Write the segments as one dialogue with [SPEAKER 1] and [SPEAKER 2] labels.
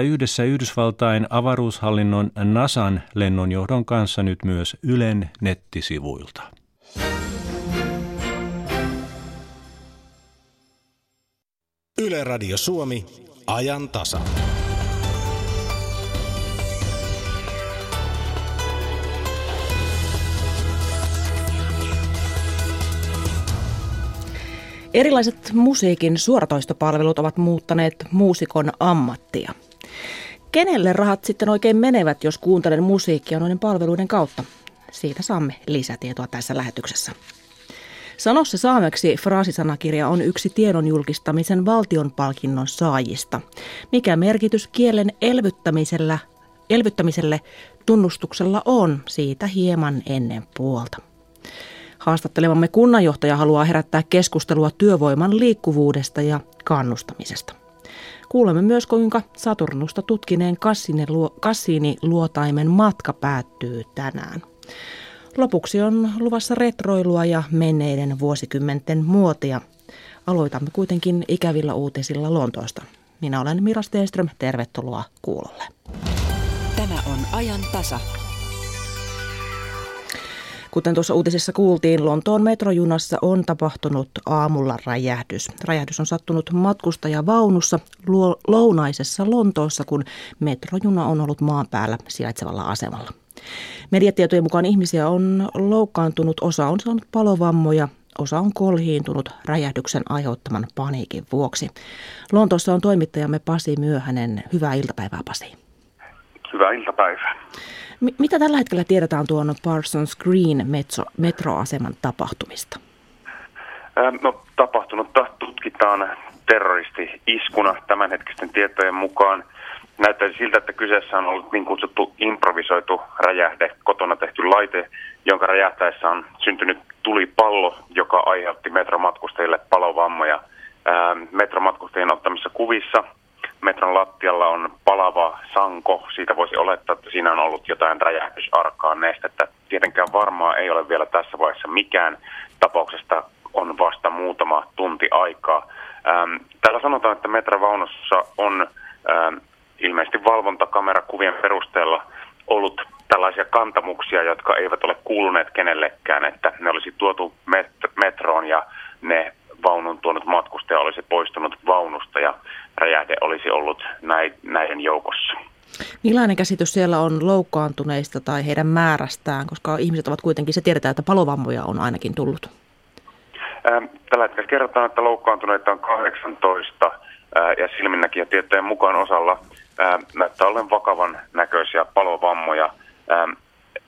[SPEAKER 1] yhdessä Yhdysvaltain avaruushallinnon NASAn lennonjohdon kanssa nyt myös Ylen nettisivuilta.
[SPEAKER 2] Yle Radio Suomi, ajan tasa.
[SPEAKER 3] Erilaiset musiikin suoratoistopalvelut ovat muuttaneet muusikon ammattia. Kenelle rahat sitten oikein menevät, jos kuuntelen musiikkia noiden palveluiden kautta? Siitä saamme lisätietoa tässä lähetyksessä. Sanossa saameksi fraasisanakirja on yksi tiedon julkistamisen valtion palkinnon saajista. Mikä merkitys kielen elvyttämisellä, elvyttämiselle tunnustuksella on siitä hieman ennen puolta. Haastattelevamme kunnanjohtaja haluaa herättää keskustelua työvoiman liikkuvuudesta ja kannustamisesta. Kuulemme myös, kuinka Saturnusta tutkineen kassiiniluotaimen matka päättyy tänään. Lopuksi on luvassa retroilua ja menneiden vuosikymmenten muotia. Aloitamme kuitenkin ikävillä uutisilla Lontoosta. Minä olen Mira Stenström, tervetuloa kuulolle.
[SPEAKER 4] Tämä on ajan tasa.
[SPEAKER 3] Kuten tuossa uutisessa kuultiin, Lontoon metrojunassa on tapahtunut aamulla räjähdys. Räjähdys on sattunut matkustajavaunussa lounaisessa Lontoossa, kun metrojuna on ollut maan päällä sijaitsevalla asemalla. Mediatietojen mukaan ihmisiä on loukkaantunut, osa on saanut palovammoja, osa on kolhiintunut räjähdyksen aiheuttaman paniikin vuoksi. Lontoossa on toimittajamme Pasi Myöhänen. Hyvää iltapäivää Pasi.
[SPEAKER 5] Hyvää iltapäivää.
[SPEAKER 3] M- mitä tällä hetkellä tiedetään tuon Parsons Green metro, metroaseman tapahtumista?
[SPEAKER 5] No, tapahtunutta tutkitaan terroristi-iskuna tämänhetkisten tietojen mukaan. Näyttäisi siltä, että kyseessä on ollut niin kutsuttu improvisoitu räjähde, kotona tehty laite, jonka räjähtäessä on syntynyt tulipallo, joka aiheutti metromatkustajille palovammoja. Metromatkustajien ottamissa kuvissa metron lattialla on palava sanko. Siitä voisi olettaa, että siinä on ollut jotain räjähdysarkaa nestettä. Tietenkään varmaa ei ole vielä tässä vaiheessa mikään. Tapauksesta on vasta muutama tunti aikaa. täällä sanotaan, että metrovaunussa on ilmeisesti valvontakamerakuvien perusteella ollut tällaisia kantamuksia, jotka eivät ole kuuluneet kenellekään, että ne olisi tuotu metroon ja ne vaunun tuonut matkustaja olisi poistunut vaunusta ja räjähde olisi ollut näiden joukossa.
[SPEAKER 3] Millainen käsitys siellä on loukkaantuneista tai heidän määrästään, koska ihmiset ovat kuitenkin, se tiedetään, että palovammoja on ainakin tullut?
[SPEAKER 5] Tällä hetkellä kerrotaan, että loukkaantuneita on 18 ja silminnäkijätietojen mukaan osalla näyttää ollen vakavan näköisiä palovammoja.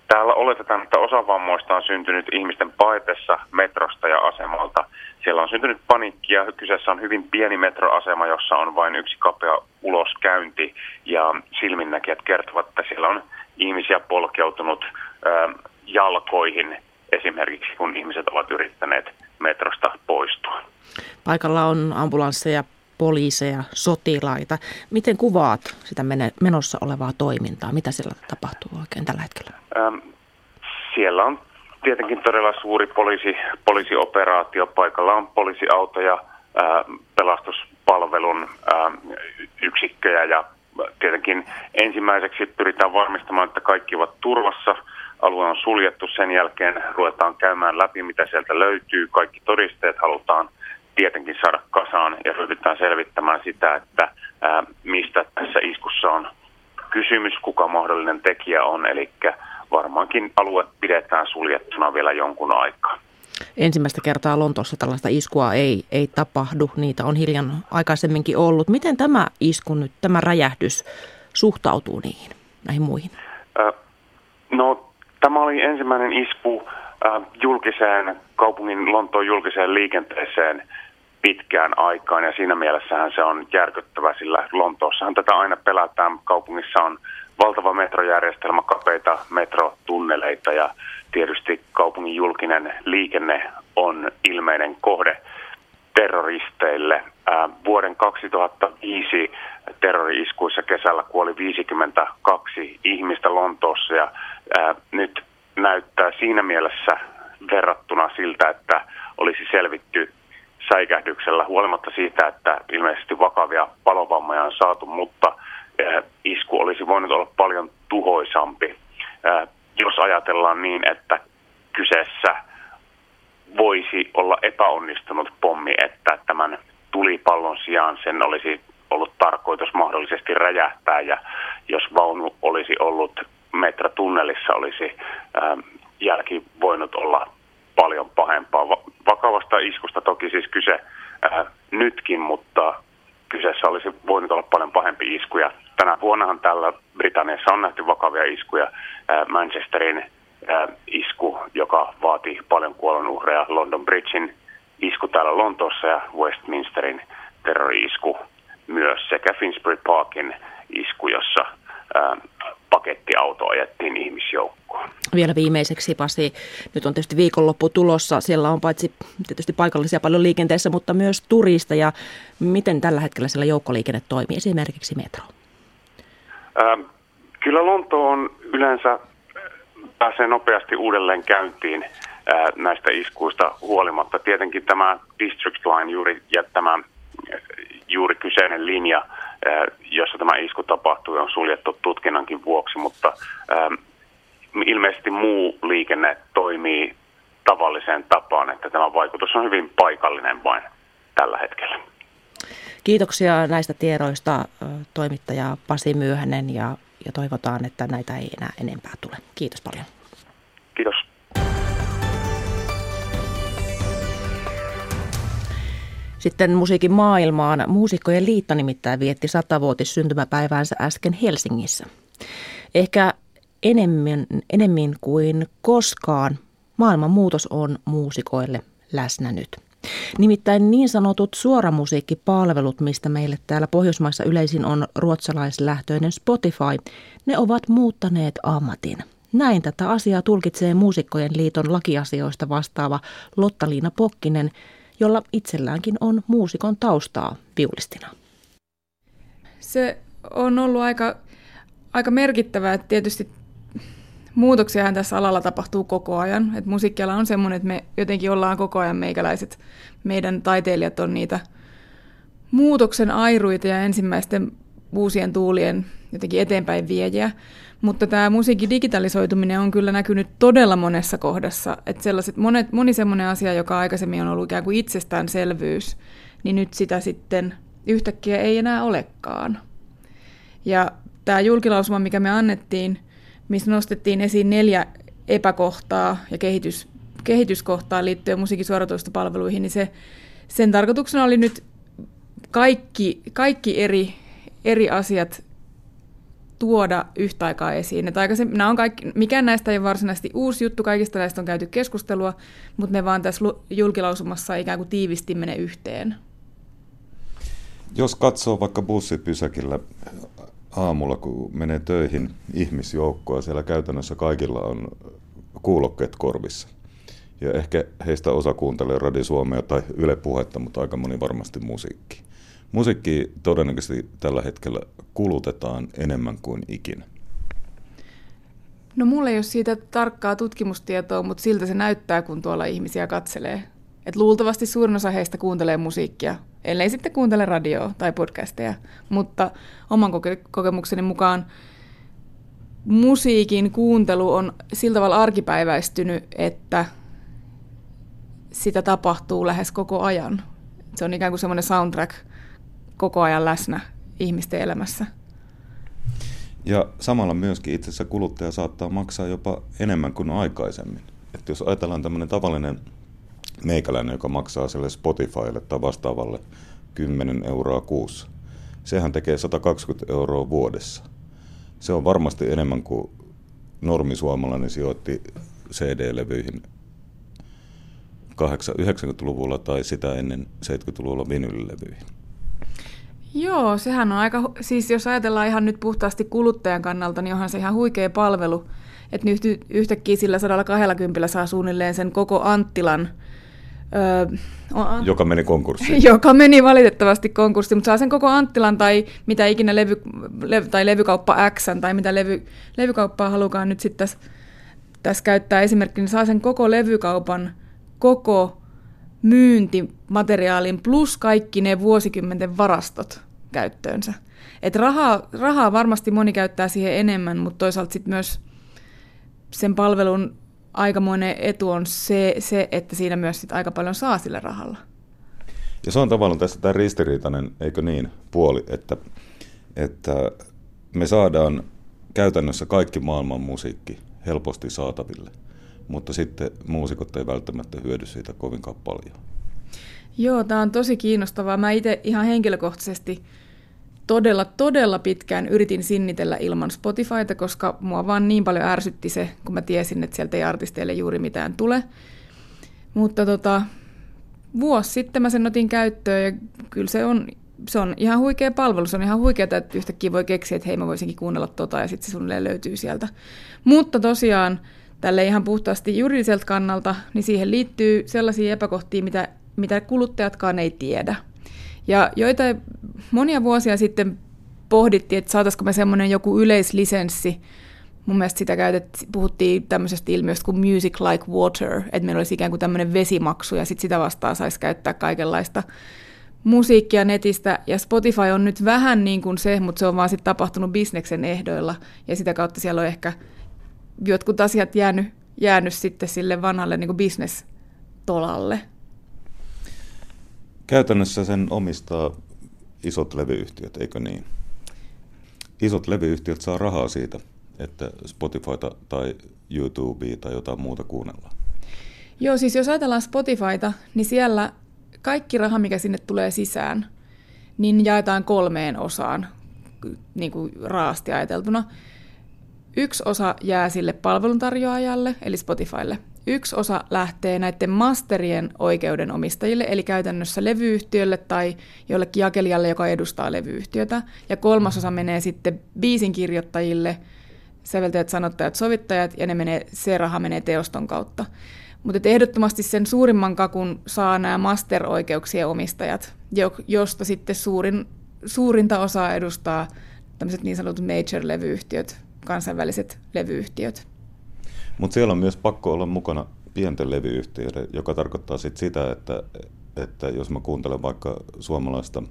[SPEAKER 5] Täällä oletetaan, että osa vammoista on syntynyt ihmisten paetessa metrosta ja asemalta. Siellä on syntynyt panikkia. Kyseessä on hyvin pieni metroasema, jossa on vain yksi kapea uloskäynti. Ja silminnäkijät kertovat, että siellä on ihmisiä polkeutunut jalkoihin esimerkiksi, kun ihmiset ovat yrittäneet metrosta poistua.
[SPEAKER 3] Paikalla on ambulansseja, poliiseja, sotilaita. Miten kuvaat sitä menossa olevaa toimintaa? Mitä siellä tapahtuu oikein tällä hetkellä?
[SPEAKER 5] Siellä on tietenkin todella suuri poliisi, poliisioperaatio. Paikalla on poliisiautoja, äh, pelastuspalvelun äh, yksikköjä ja tietenkin ensimmäiseksi pyritään varmistamaan, että kaikki ovat turvassa. Alue on suljettu, sen jälkeen ruvetaan käymään läpi, mitä sieltä löytyy. Kaikki todisteet halutaan tietenkin saada kasaan ja ryhdytään selvittämään sitä, että ää, mistä tässä iskussa on kysymys, kuka mahdollinen tekijä on. Eli varmaankin alue pidetään suljettuna vielä jonkun aikaa.
[SPEAKER 3] Ensimmäistä kertaa Lontoossa tällaista iskua ei, ei tapahdu, niitä on hiljan aikaisemminkin ollut. Miten tämä isku nyt, tämä räjähdys suhtautuu niihin, näihin muihin?
[SPEAKER 5] no, tämä oli ensimmäinen isku julkiseen, kaupungin Lontoon julkiseen liikenteeseen pitkään aikaan ja siinä mielessähän se on järkyttävä, sillä Lontoossahan tätä aina pelätään. Kaupungissa on valtava metrojärjestelmä, kapeita metrotunneleita ja tietysti kaupungin julkinen liikenne on ilmeinen kohde terroristeille. Ää, vuoden 2005 terrori-iskuissa kesällä kuoli 52 ihmistä Lontoossa ja ää, nyt näyttää siinä mielessä verrattuna siltä, että olisi selvitty säikähdyksellä huolimatta siitä, että ilmeisesti vakavia palovammoja on saatu, mutta eh, voinut olla paljon tuhoisampi, jos ajatellaan niin, että kyseessä voisi olla epäonnistunut pommi, että tämän tulipallon sijaan sen olisi ollut tarkoitus mahdollisesti räjähtää ja jos vaunu olisi ollut metratunnelissa, olisi jälki voinut olla paljon pahempaa. Vakavasta iskusta toki siis kyse ää, nytkin, mutta kyseessä olisi voinut olla paljon pahempi isku. Ja tänä vuonnahan täällä Britanniassa on nähty vakavia iskuja. Manchesterin isku, joka vaati paljon kuolonuhreja, London Bridgein isku täällä Lontoossa ja Westminsterin terrori-isku myös sekä Finsbury Parkin isku, jossa pakettiauto ajettiin ihmisjoukkoon.
[SPEAKER 3] Vielä viimeiseksi Pasi, nyt on tietysti viikonloppu tulossa. Siellä on paitsi tietysti paikallisia paljon liikenteessä, mutta myös turisteja. Miten tällä hetkellä siellä joukkoliikenne toimii, esimerkiksi metro?
[SPEAKER 5] Ähm, kyllä Lonto on yleensä pääsee nopeasti uudelleen käyntiin äh, näistä iskuista huolimatta. Tietenkin tämä District Line juuri ja tämä juuri kyseinen linja jossa tämä isku tapahtui, on suljettu tutkinnankin vuoksi, mutta ilmeisesti muu liikenne toimii tavalliseen tapaan, että tämä vaikutus on hyvin paikallinen vain tällä hetkellä.
[SPEAKER 3] Kiitoksia näistä tiedoista toimittaja Pasi Myöhänen ja, ja toivotaan, että näitä ei enää enempää tule. Kiitos paljon.
[SPEAKER 5] Kiitos.
[SPEAKER 3] Sitten musiikin maailmaan. Muusikkojen liitto nimittäin vietti satavuotis syntymäpäiväänsä äsken Helsingissä. Ehkä enemmän, enemmän kuin koskaan maailman muutos on muusikoille läsnä nyt. Nimittäin niin sanotut suoramusiikkipalvelut, mistä meille täällä Pohjoismaissa yleisin on ruotsalaislähtöinen Spotify, ne ovat muuttaneet ammatin. Näin tätä asiaa tulkitsee Muusikkojen liiton lakiasioista vastaava Lotta-Liina Pokkinen – jolla itselläänkin on muusikon taustaa viulistina.
[SPEAKER 6] Se on ollut aika, aika merkittävää, tietysti muutoksiahan tässä alalla tapahtuu koko ajan. Et musiikkiala on semmoinen, että me jotenkin ollaan koko ajan meikäläiset, meidän taiteilijat on niitä muutoksen airuita ja ensimmäisten uusien tuulien jotenkin eteenpäin viejiä. Mutta tämä musiikin digitalisoituminen on kyllä näkynyt todella monessa kohdassa. Että sellaiset monet, moni semmoinen asia, joka aikaisemmin on ollut ikään kuin itsestäänselvyys, niin nyt sitä sitten yhtäkkiä ei enää olekaan. Ja tämä julkilausuma, mikä me annettiin, missä nostettiin esiin neljä epäkohtaa ja kehitys, kehityskohtaa liittyen musiikin suoratoistopalveluihin, niin se, sen tarkoituksena oli nyt kaikki, kaikki eri, eri asiat tuoda yhtä aikaa esiin. Että nämä on kaikki, mikään näistä ei ole varsinaisesti uusi juttu, kaikista näistä on käyty keskustelua, mutta me vaan tässä julkilausumassa ikään kuin tiivistimme ne yhteen.
[SPEAKER 7] Jos katsoo vaikka bussipysäkillä aamulla, kun menee töihin ihmisjoukkoa, siellä käytännössä kaikilla on kuulokkeet korvissa. Ja ehkä heistä osa kuuntelee Radio Suomea tai Yle Puhetta, mutta aika moni varmasti musiikki. Musiikki todennäköisesti tällä hetkellä kulutetaan enemmän kuin ikinä.
[SPEAKER 6] No mulla ei ole siitä tarkkaa tutkimustietoa, mutta siltä se näyttää, kun tuolla ihmisiä katselee. Et luultavasti suurin osa heistä kuuntelee musiikkia, ellei sitten kuuntele radioa tai podcasteja. Mutta oman koke- kokemukseni mukaan musiikin kuuntelu on sillä tavalla arkipäiväistynyt, että sitä tapahtuu lähes koko ajan. Se on ikään kuin semmoinen soundtrack – koko ajan läsnä ihmisten elämässä.
[SPEAKER 7] Ja samalla myöskin itse asiassa kuluttaja saattaa maksaa jopa enemmän kuin aikaisemmin. Että jos ajatellaan tämmöinen tavallinen meikäläinen, joka maksaa sille Spotifylle tai vastaavalle 10 euroa kuussa, sehän tekee 120 euroa vuodessa. Se on varmasti enemmän kuin normisuomalainen sijoitti CD-levyihin 90-luvulla tai sitä ennen 70-luvulla vinylilevyihin.
[SPEAKER 6] Joo, sehän on aika, siis jos ajatellaan ihan nyt puhtaasti kuluttajan kannalta, niin onhan se ihan huikea palvelu, että nyt yhtäkkiä sillä 120 saa suunnilleen sen koko Anttilan
[SPEAKER 7] Öö, joka meni konkurssiin.
[SPEAKER 6] joka meni valitettavasti konkurssiin, mutta saa sen koko Anttilan tai mitä ikinä levy, levy, tai levykauppa X tai mitä levy, levykauppaa halukaan nyt sitten tässä, tässä käyttää esimerkkinä, niin saa sen koko levykaupan koko myyntimateriaalin plus kaikki ne vuosikymmenten varastot käyttöönsä. Et rahaa, rahaa varmasti moni käyttää siihen enemmän, mutta toisaalta sit myös sen palvelun aikamoinen etu on se, se että siinä myös sit aika paljon saa sillä rahalla.
[SPEAKER 7] Ja se on tavallaan tässä tämä ristiriitainen, eikö niin, puoli, että, että me saadaan käytännössä kaikki maailman musiikki helposti saataville, mutta sitten muusikot ei välttämättä hyödy siitä kovinkaan paljon.
[SPEAKER 6] Joo, tämä on tosi kiinnostavaa. Mä itse ihan henkilökohtaisesti todella, todella pitkään yritin sinnitellä ilman Spotifyta, koska mua vaan niin paljon ärsytti se, kun mä tiesin, että sieltä ei artisteille juuri mitään tule. Mutta tota, vuosi sitten mä sen otin käyttöön ja kyllä se on, se on ihan huikea palvelu. Se on ihan huikea, että yhtäkkiä voi keksiä, että hei mä voisinkin kuunnella tota ja sitten se suunnilleen löytyy sieltä. Mutta tosiaan tälle ihan puhtaasti juridiselta kannalta, niin siihen liittyy sellaisia epäkohtia, mitä, mitä kuluttajatkaan ei tiedä. Ja joita monia vuosia sitten pohdittiin, että saataisiko me semmoinen joku yleislisenssi, Mun mielestä sitä käytettiin, puhuttiin tämmöisestä ilmiöstä kuin music like water, että meillä olisi ikään kuin tämmöinen vesimaksu ja sitten sitä vastaan saisi käyttää kaikenlaista musiikkia netistä. Ja Spotify on nyt vähän niin kuin se, mutta se on vaan sitten tapahtunut bisneksen ehdoilla ja sitä kautta siellä on ehkä jotkut asiat jäänyt, jäänyt sitten sille vanhalle niin bisnestolalle.
[SPEAKER 7] Käytännössä sen omistaa isot levyyhtiöt, eikö niin? Isot levyyhtiöt saa rahaa siitä, että Spotifyta tai YouTubea tai jotain muuta kuunnellaan.
[SPEAKER 6] Joo, siis jos ajatellaan Spotifyta, niin siellä kaikki raha, mikä sinne tulee sisään, niin jaetaan kolmeen osaan, niin kuin raasti ajateltuna. Yksi osa jää sille palveluntarjoajalle, eli Spotifylle. Yksi osa lähtee näiden masterien oikeudenomistajille, eli käytännössä levyyhtiölle tai jollekin jakelijalle, joka edustaa levyyhtiötä. Ja kolmas osa menee sitten biisin kirjoittajille, säveltäjät, sanottajat, sovittajat, ja ne menee, se raha menee teoston kautta. Mutta ehdottomasti sen suurimman kakun saa nämä master-oikeuksien omistajat, josta sitten suurin, suurinta osaa edustaa tämmöiset niin sanotut major-levyyhtiöt, kansainväliset levyyhtiöt.
[SPEAKER 7] Mutta siellä on myös pakko olla mukana pienten levyyhtiöiden, joka tarkoittaa sit sitä, että, että jos mä kuuntelen vaikka suomalaista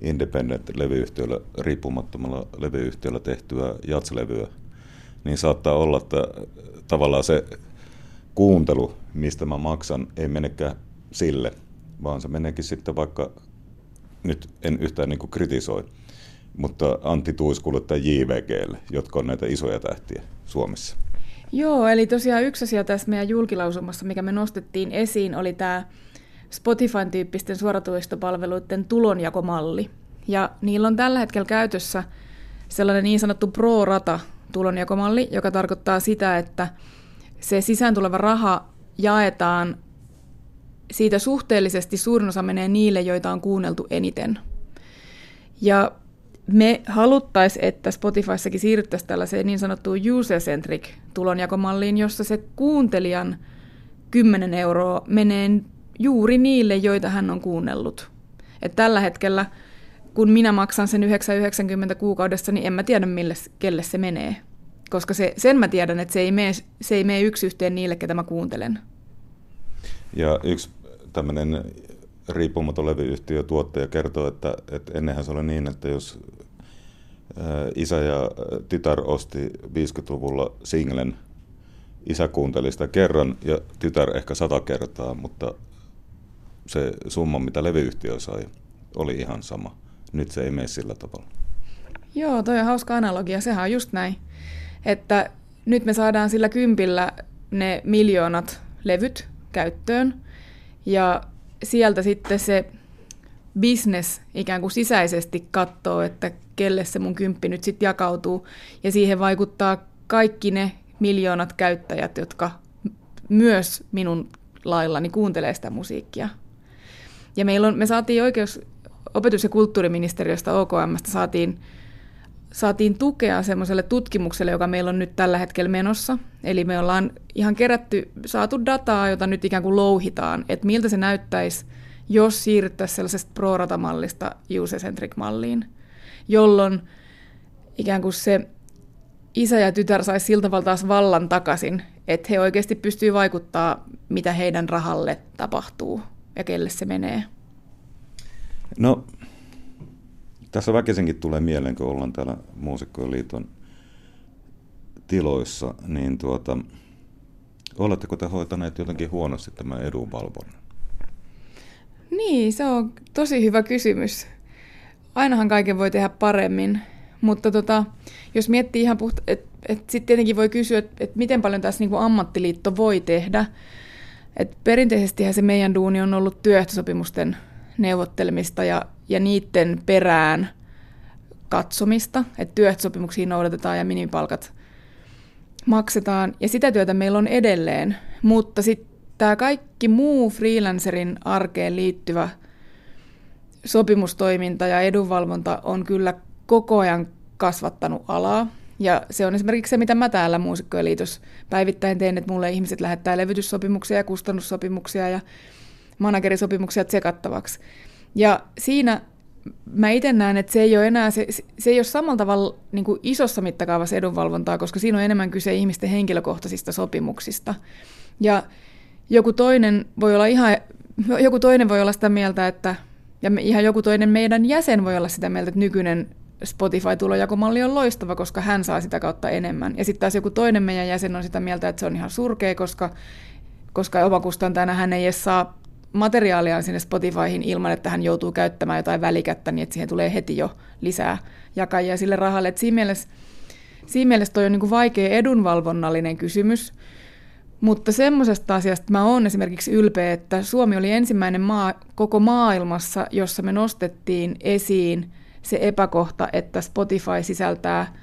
[SPEAKER 7] independent-levyyhtiöllä, riippumattomalla levyyhtiöllä tehtyä jatslevyä, niin saattaa olla, että tavallaan se kuuntelu, mistä mä maksan, ei menekään sille, vaan se meneekin sitten vaikka, nyt en yhtään niin kritisoi, mutta Antti Tuiskulle tai JVGlle, jotka on näitä isoja tähtiä Suomessa.
[SPEAKER 6] Joo, eli tosiaan yksi asia tässä meidän julkilausumassa, mikä me nostettiin esiin, oli tämä Spotifyn tyyppisten suoratoistopalveluiden tulonjakomalli. Ja niillä on tällä hetkellä käytössä sellainen niin sanottu pro-rata tulonjakomalli, joka tarkoittaa sitä, että se sisään tuleva raha jaetaan siitä suhteellisesti suurin osa menee niille, joita on kuunneltu eniten. Ja me haluttaisiin, että Spotifyssakin siirryttäisiin tällaiseen niin sanottuun user-centric tulonjakomalliin, jossa se kuuntelijan 10 euroa menee juuri niille, joita hän on kuunnellut. Et tällä hetkellä, kun minä maksan sen 9,90 kuukaudessa, niin en mä tiedä, mille, kelle se menee. Koska se, sen mä tiedän, että se ei, mene, se ei mene yksi yhteen niille, ketä mä kuuntelen.
[SPEAKER 7] Ja yksi tämmöinen riippumaton levyyhtiö tuottaja kertoo, että, että ennenhän se oli niin, että jos isä ja tytär osti 50-luvulla singlen, isä kuunteli sitä kerran ja tytär ehkä sata kertaa, mutta se summa, mitä levyyhtiö sai, oli ihan sama. Nyt se ei mene sillä tavalla.
[SPEAKER 6] Joo, toi on hauska analogia. Sehän on just näin, että nyt me saadaan sillä kympillä ne miljoonat levyt käyttöön ja sieltä sitten se business ikään kuin sisäisesti katsoo, että kelle se mun kymppi nyt sitten jakautuu. Ja siihen vaikuttaa kaikki ne miljoonat käyttäjät, jotka myös minun laillani kuuntelee sitä musiikkia. Ja meillä on, me saatiin oikeus, opetus- ja kulttuuriministeriöstä OKMstä saatiin, saatiin tukea semmoiselle tutkimukselle, joka meillä on nyt tällä hetkellä menossa. Eli me ollaan ihan kerätty, saatu dataa, jota nyt ikään kuin louhitaan, että miltä se näyttäisi – jos siirryttäisiin sellaisesta pro-ratamallista user-centric-malliin, jolloin ikään kuin se isä ja tytär saisi siltä tavalla taas vallan takaisin, että he oikeasti pystyy vaikuttaa, mitä heidän rahalle tapahtuu ja kelle se menee.
[SPEAKER 7] No, Tässä väkisinkin tulee mieleen, kun ollaan täällä Muusikkojen liiton tiloissa, niin tuota, oletteko te hoitaneet jotenkin huonosti tämän edunvalvonnan?
[SPEAKER 6] Niin, se on tosi hyvä kysymys. Ainahan kaiken voi tehdä paremmin, mutta tota, jos miettii ihan puhta, että et sitten tietenkin voi kysyä, että et miten paljon tässä niinku ammattiliitto voi tehdä. Et perinteisesti se meidän duuni on ollut työehtosopimusten neuvottelemista ja, ja niiden perään katsomista, että työehtosopimuksia noudatetaan ja minimipalkat maksetaan. Ja sitä työtä meillä on edelleen, mutta sitten tämä kaikki muu freelancerin arkeen liittyvä sopimustoiminta ja edunvalvonta on kyllä koko ajan kasvattanut alaa. Ja se on esimerkiksi se, mitä mä täällä Muusikkojen liitos päivittäin teen, että mulle ihmiset lähettää levytyssopimuksia ja kustannussopimuksia ja managerisopimuksia tsekattavaksi. Ja siinä mä itse näen, että se ei ole enää, se, se ei ole samalla tavalla niin kuin isossa mittakaavassa edunvalvontaa, koska siinä on enemmän kyse ihmisten henkilökohtaisista sopimuksista. Ja joku toinen voi olla ihan, joku toinen voi olla sitä mieltä, että, ja ihan joku toinen meidän jäsen voi olla sitä mieltä, että nykyinen Spotify-tulojakomalli on loistava, koska hän saa sitä kautta enemmän. Ja sitten taas joku toinen meidän jäsen on sitä mieltä, että se on ihan surkea, koska, koska omakustantajana hän ei edes saa materiaalia sinne Spotifyhin ilman, että hän joutuu käyttämään jotain välikättä, niin että siihen tulee heti jo lisää jakajia sille rahalle. Et siinä, mielessä, siinä mielessä toi on niin kuin vaikea edunvalvonnallinen kysymys, mutta semmoisesta asiasta mä oon esimerkiksi ylpeä, että Suomi oli ensimmäinen maa koko maailmassa, jossa me nostettiin esiin se epäkohta, että Spotify sisältää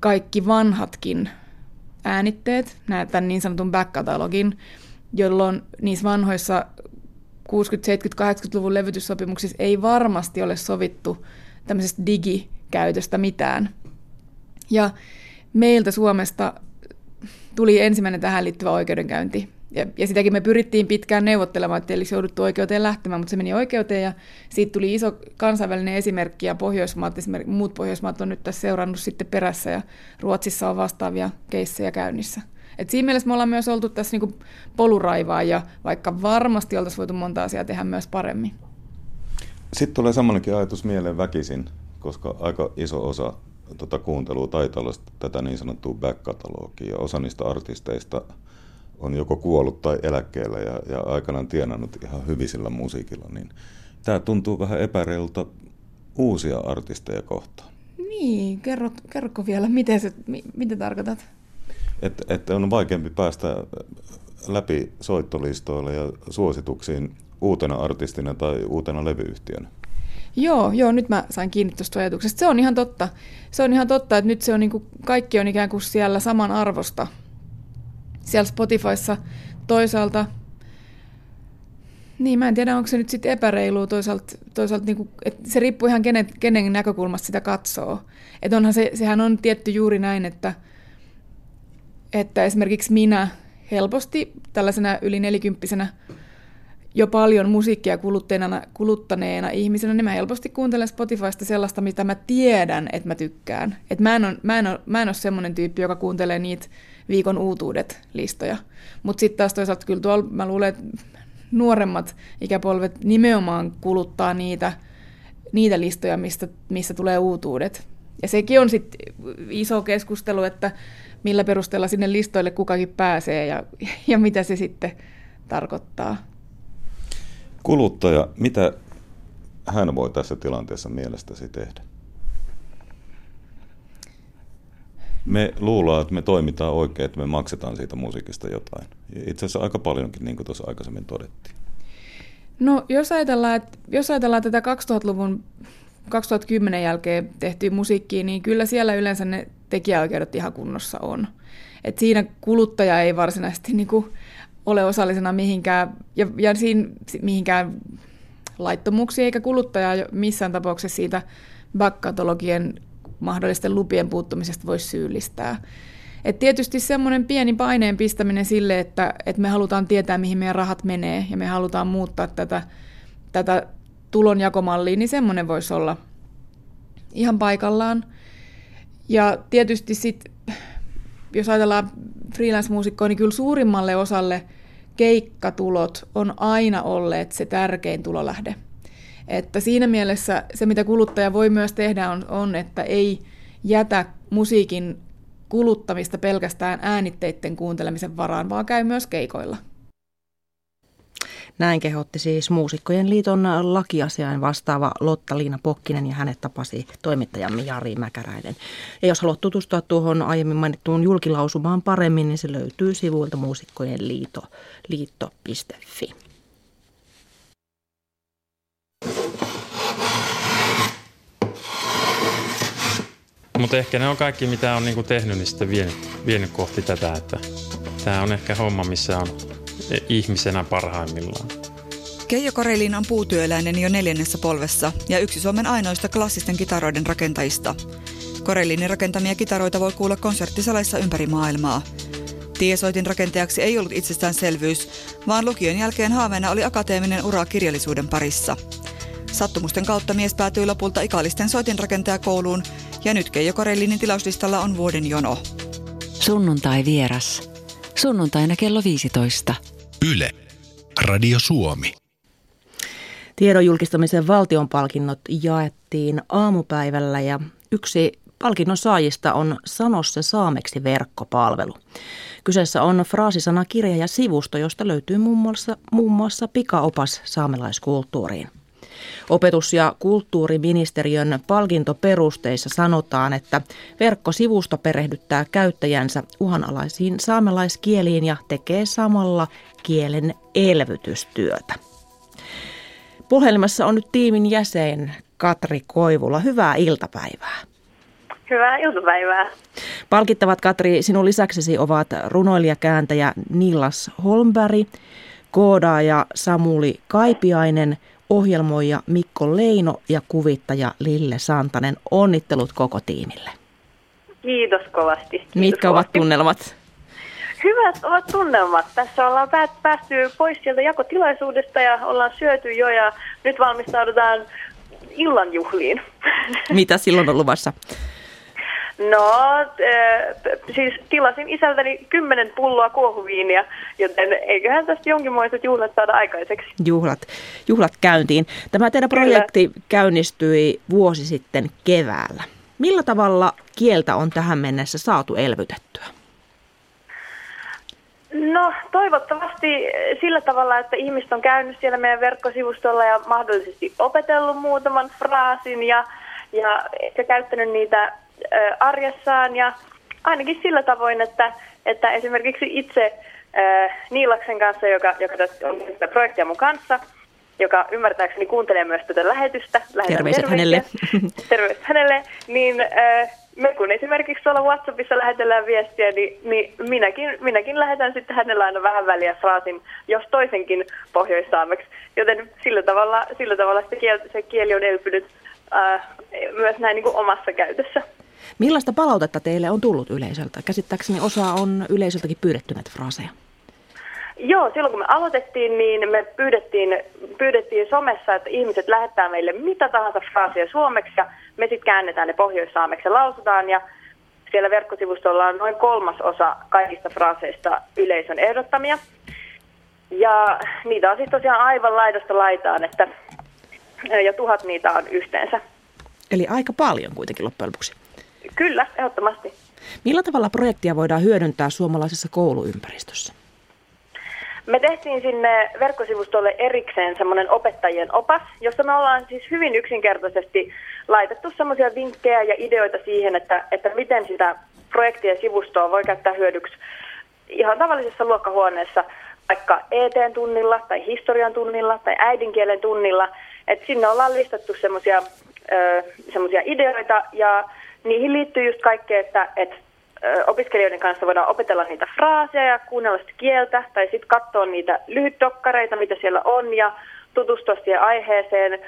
[SPEAKER 6] kaikki vanhatkin äänitteet, tämän niin sanotun back-katalogin, jolloin niissä vanhoissa 60-, 70-, 80-luvun levytyssopimuksissa ei varmasti ole sovittu tämmöisestä digikäytöstä mitään. Ja meiltä Suomesta tuli ensimmäinen tähän liittyvä oikeudenkäynti. Ja, ja sitäkin me pyrittiin pitkään neuvottelemaan, että olisi jouduttu oikeuteen lähtemään, mutta se meni oikeuteen ja siitä tuli iso kansainvälinen esimerkki ja Pohjoismaat, esimerkiksi muut Pohjoismaat on nyt tässä seurannut sitten perässä ja Ruotsissa on vastaavia keissejä käynnissä. Et siinä mielessä me ollaan myös oltu tässä niinku poluraivaa ja vaikka varmasti oltaisiin voitu monta asiaa tehdä myös paremmin.
[SPEAKER 7] Sitten tulee samankin ajatus mieleen väkisin, koska aika iso osa tuota kuuntelua taitaa olla tätä niin sanottua back-katalogia ja osa niistä artisteista on joko kuollut tai eläkkeellä ja, ja aikanaan tienannut ihan hyvisillä musiikilla, niin tämä tuntuu vähän epäreilulta uusia artisteja kohtaan.
[SPEAKER 6] Niin, kerro, kerroko vielä, miten, se, mitä tarkoitat?
[SPEAKER 7] Että et on vaikeampi päästä läpi soittolistoille ja suosituksiin uutena artistina tai uutena levyyhtiönä.
[SPEAKER 6] Joo, joo, nyt mä sain kiinni tuosta ajatuksesta. Se on ihan totta. Se on ihan totta, että nyt se on niin kuin, kaikki on ikään kuin siellä saman arvosta. Siellä Spotifyssa toisaalta, niin mä en tiedä, onko se nyt sitten epäreilua toisaalta, toisaalta niin kuin, että se riippuu ihan kenen, kenen näkökulmasta sitä katsoo. Että onhan se, sehän on tietty juuri näin, että, että esimerkiksi minä helposti tällaisena yli nelikymppisenä jo paljon musiikkia kuluttaneena, kuluttaneena ihmisenä, niin mä helposti kuuntelen Spotifysta sellaista, mitä mä tiedän, että mä tykkään. Et mä, en ole, mä, en mä en ole semmoinen tyyppi, joka kuuntelee niitä viikon uutuudet listoja. Mutta sitten taas toisaalta kyllä tuolla mä luulen, että nuoremmat ikäpolvet nimenomaan kuluttaa niitä, niitä listoja, mistä, missä tulee uutuudet. Ja sekin on sitten iso keskustelu, että millä perusteella sinne listoille kukakin pääsee ja, ja mitä se sitten tarkoittaa.
[SPEAKER 7] Kuluttaja, mitä hän voi tässä tilanteessa mielestäsi tehdä? Me luullaan, että me toimitaan oikein, että me maksetaan siitä musiikista jotain. Itse asiassa aika paljonkin, niin kuin tuossa aikaisemmin todettiin.
[SPEAKER 6] No jos ajatellaan, että, jos ajatellaan tätä 2000-luvun 2010 jälkeen tehtyä musiikkia, niin kyllä siellä yleensä ne tekijäoikeudet ihan kunnossa on. Et siinä kuluttaja ei varsinaisesti niin kuin ole osallisena mihinkään, ja, ja siinä mihinkään laittomuuksia, eikä kuluttaja missään tapauksessa siitä back-katalogien mahdollisten lupien puuttumisesta voisi syyllistää. Et tietysti semmoinen pieni paineen pistäminen sille, että, että me halutaan tietää, mihin meidän rahat menee, ja me halutaan muuttaa tätä, tätä tulonjakomallia, niin semmoinen voisi olla ihan paikallaan. Ja tietysti sitten, jos ajatellaan freelance-muusikkoa, niin kyllä suurimmalle osalle keikkatulot on aina olleet se tärkein tulolähde. Että siinä mielessä se, mitä kuluttaja voi myös tehdä, on, on että ei jätä musiikin kuluttamista pelkästään äänitteiden kuuntelemisen varaan, vaan käy myös keikoilla.
[SPEAKER 3] Näin kehotti siis Muusikkojen liiton lakiasiain vastaava Lotta-Liina Pokkinen ja hänet tapasi toimittajamme Jari Mäkäräinen. Ja jos haluat tutustua tuohon aiemmin mainittuun julkilausumaan paremmin, niin se löytyy sivuilta muusikkojen liito, liitto.fi.
[SPEAKER 8] Mutta ehkä ne on kaikki, mitä on niinku tehnyt, niin sitten vienyt, vienyt kohti tätä, tämä on ehkä homma, missä on ihmisenä parhaimmillaan.
[SPEAKER 9] Keijo Karelin on puutyöläinen jo neljännessä polvessa ja yksi Suomen ainoista klassisten kitaroiden rakentajista. Korelinin rakentamia kitaroita voi kuulla konserttisaleissa ympäri maailmaa. Tiesoitin rakentajaksi ei ollut itsestäänselvyys, vaan lukion jälkeen haaveena oli akateeminen ura kirjallisuuden parissa. Sattumusten kautta mies päätyi lopulta ikallisten soitinrakentajakouluun ja nyt Keijo Karelinin tilauslistalla on vuoden jono.
[SPEAKER 4] Sunnuntai vieras. Sunnuntaina kello 15.
[SPEAKER 2] Yle. Radio Suomi.
[SPEAKER 3] Tiedon julkistamisen valtionpalkinnot jaettiin aamupäivällä ja yksi palkinnon saajista on Sanossa saameksi verkkopalvelu. Kyseessä on fraasisanakirja ja sivusto, josta löytyy muun muassa, muun muassa pikaopas saamelaiskulttuuriin. Opetus- ja kulttuuriministeriön palkintoperusteissa sanotaan, että verkkosivusto perehdyttää käyttäjänsä uhanalaisiin saamelaiskieliin ja tekee samalla kielen elvytystyötä. Puhelimessa on nyt tiimin jäsen Katri Koivula. Hyvää iltapäivää.
[SPEAKER 10] Hyvää iltapäivää.
[SPEAKER 3] Palkittavat Katri, sinun lisäksesi ovat runoilijakääntäjä Nilas Holmberg, koodaaja Samuli Kaipiainen, ohjelmoija Mikko Leino ja kuvittaja Lille Santanen. Onnittelut koko tiimille.
[SPEAKER 10] Kiitos kovasti. Kiitos
[SPEAKER 3] Mitkä kovasti. ovat tunnelmat?
[SPEAKER 10] Hyvät ovat tunnelmat. Tässä ollaan päästy pois sieltä jakotilaisuudesta ja ollaan syöty jo ja nyt valmistaudutaan illanjuhliin.
[SPEAKER 3] Mitä silloin on luvassa?
[SPEAKER 10] No, äh, siis tilasin isältäni kymmenen pulloa kuohuviinia, joten eiköhän tästä jonkinmoiset juhlat saada aikaiseksi.
[SPEAKER 3] Juhlat, juhlat käyntiin. Tämä teidän projekti Kyllä. käynnistyi vuosi sitten keväällä. Millä tavalla kieltä on tähän mennessä saatu elvytettyä?
[SPEAKER 10] No toivottavasti sillä tavalla, että ihmiset on käynyt siellä meidän verkkosivustolla ja mahdollisesti opetellut muutaman fraasin ja, ja ehkä käyttänyt niitä arjessaan ja ainakin sillä tavoin, että, että esimerkiksi itse Niilaksen kanssa, joka, joka on tätä projektia mun kanssa, joka ymmärtääkseni kuuntelee myös tätä lähetystä.
[SPEAKER 3] Terveiset hänelle.
[SPEAKER 10] Terveiset hänelle. Niin äh, me kun esimerkiksi tuolla WhatsAppissa lähetellään viestiä, niin, niin minäkin, minäkin lähetän sitten hänellä aina vähän väliä fraasin, jos toisenkin pohjoissaameksi. Joten sillä tavalla, sillä tavalla se, kieli, se kieli on elpynyt äh, myös näin niin kuin omassa käytössä.
[SPEAKER 3] Millaista palautetta teille on tullut yleisöltä? Käsittääkseni osa on yleisöltäkin pyydetty näitä fraaseja.
[SPEAKER 10] Joo, silloin kun me aloitettiin, niin me pyydettiin, pyydettiin somessa, että ihmiset lähettää meille mitä tahansa fraasia suomeksi ja me sitten käännetään ne pohjoissaameksi ja lausutaan ja siellä verkkosivustolla on noin kolmas osa kaikista fraaseista yleisön ehdottamia. Ja niitä on siis tosiaan aivan laidasta laitaan, että ja tuhat niitä on yhteensä.
[SPEAKER 3] Eli aika paljon kuitenkin loppujen lopuksi.
[SPEAKER 10] Kyllä, ehdottomasti.
[SPEAKER 3] Millä tavalla projektia voidaan hyödyntää suomalaisessa kouluympäristössä?
[SPEAKER 10] Me tehtiin sinne verkkosivustolle erikseen semmoinen opettajien opas, jossa me ollaan siis hyvin yksinkertaisesti laitettu semmoisia vinkkejä ja ideoita siihen, että, että miten sitä projektia sivustoa voi käyttää hyödyksi ihan tavallisessa luokkahuoneessa, vaikka ET-tunnilla tai historian tunnilla tai äidinkielen tunnilla. että sinne ollaan listattu semmoisia ideoita ja niihin liittyy just kaikkea, että, että opiskelijoiden kanssa voidaan opetella niitä fraaseja ja kuunnella sitä kieltä, tai sitten katsoa niitä lyhytdokkareita, mitä siellä on, ja tutustua siihen aiheeseen,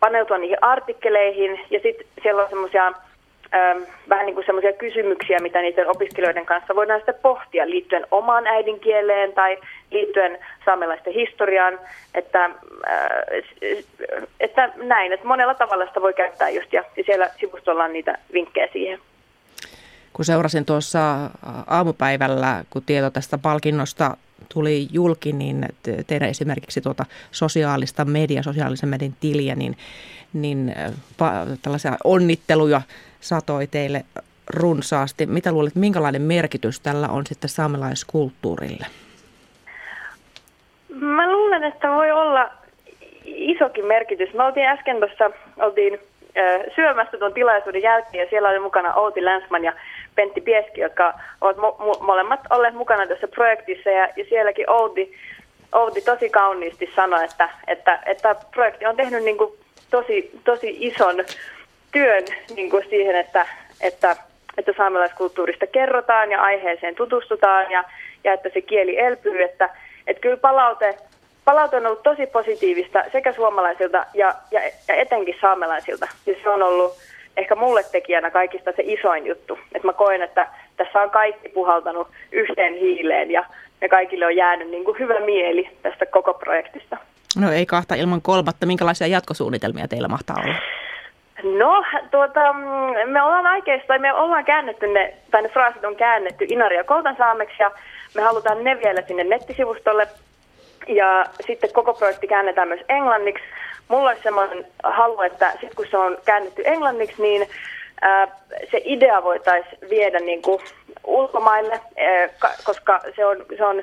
[SPEAKER 10] paneutua niihin artikkeleihin, ja sitten siellä on semmoisia vähän niin kuin semmoisia kysymyksiä, mitä niiden opiskelijoiden kanssa voidaan sitten pohtia liittyen omaan äidinkieleen tai liittyen saamelaisten historiaan, että, äh, että näin, että monella tavalla sitä voi käyttää just, ja siellä sivustolla on niitä vinkkejä siihen.
[SPEAKER 3] Kun seurasin tuossa aamupäivällä, kun tieto tästä palkinnosta tuli julki, niin teidän esimerkiksi tuota sosiaalista media, sosiaalisen median tiliä, niin, niin tällaisia onnitteluja satoi teille runsaasti. Mitä luulet, minkälainen merkitys tällä on sitten saamelaiskulttuurille?
[SPEAKER 10] Mä luulen, että voi olla isokin merkitys. Me oltiin äsken tuossa, oltiin syömässä tuon tilaisuuden jälkeen ja siellä oli mukana Outi Länsman ja Pentti Pieski, jotka ovat mo- mo- molemmat olleet mukana tässä projektissa ja, ja sielläkin Outi, Outi tosi kauniisti sanoi, että, että, että projekti on tehnyt niin kuin tosi, tosi ison työn niin kuin siihen, että, että, että saamelaiskulttuurista kerrotaan ja aiheeseen tutustutaan ja, ja että se kieli elpyy, että, että kyllä palaute palaute on ollut tosi positiivista sekä suomalaisilta ja, ja, ja etenkin saamelaisilta. Ja se on ollut ehkä mulle tekijänä kaikista se isoin juttu. Että mä koen, että tässä on kaikki puhaltanut yhteen hiileen ja me kaikille on jäänyt niin kuin hyvä mieli tästä koko projektista.
[SPEAKER 3] No ei kahta ilman kolmatta. Minkälaisia jatkosuunnitelmia teillä mahtaa olla?
[SPEAKER 10] No, tuota, me ollaan aikeista, tai me ollaan käännetty ne, tai ne fraasit on käännetty Koltan saameksi, ja me halutaan ne vielä sinne nettisivustolle ja sitten koko projekti käännetään myös englanniksi. Mulla olisi semmoinen halu, että sitten kun se on käännetty englanniksi, niin ää, se idea voitaisiin viedä niin kuin ulkomaille, ää, koska se on, se on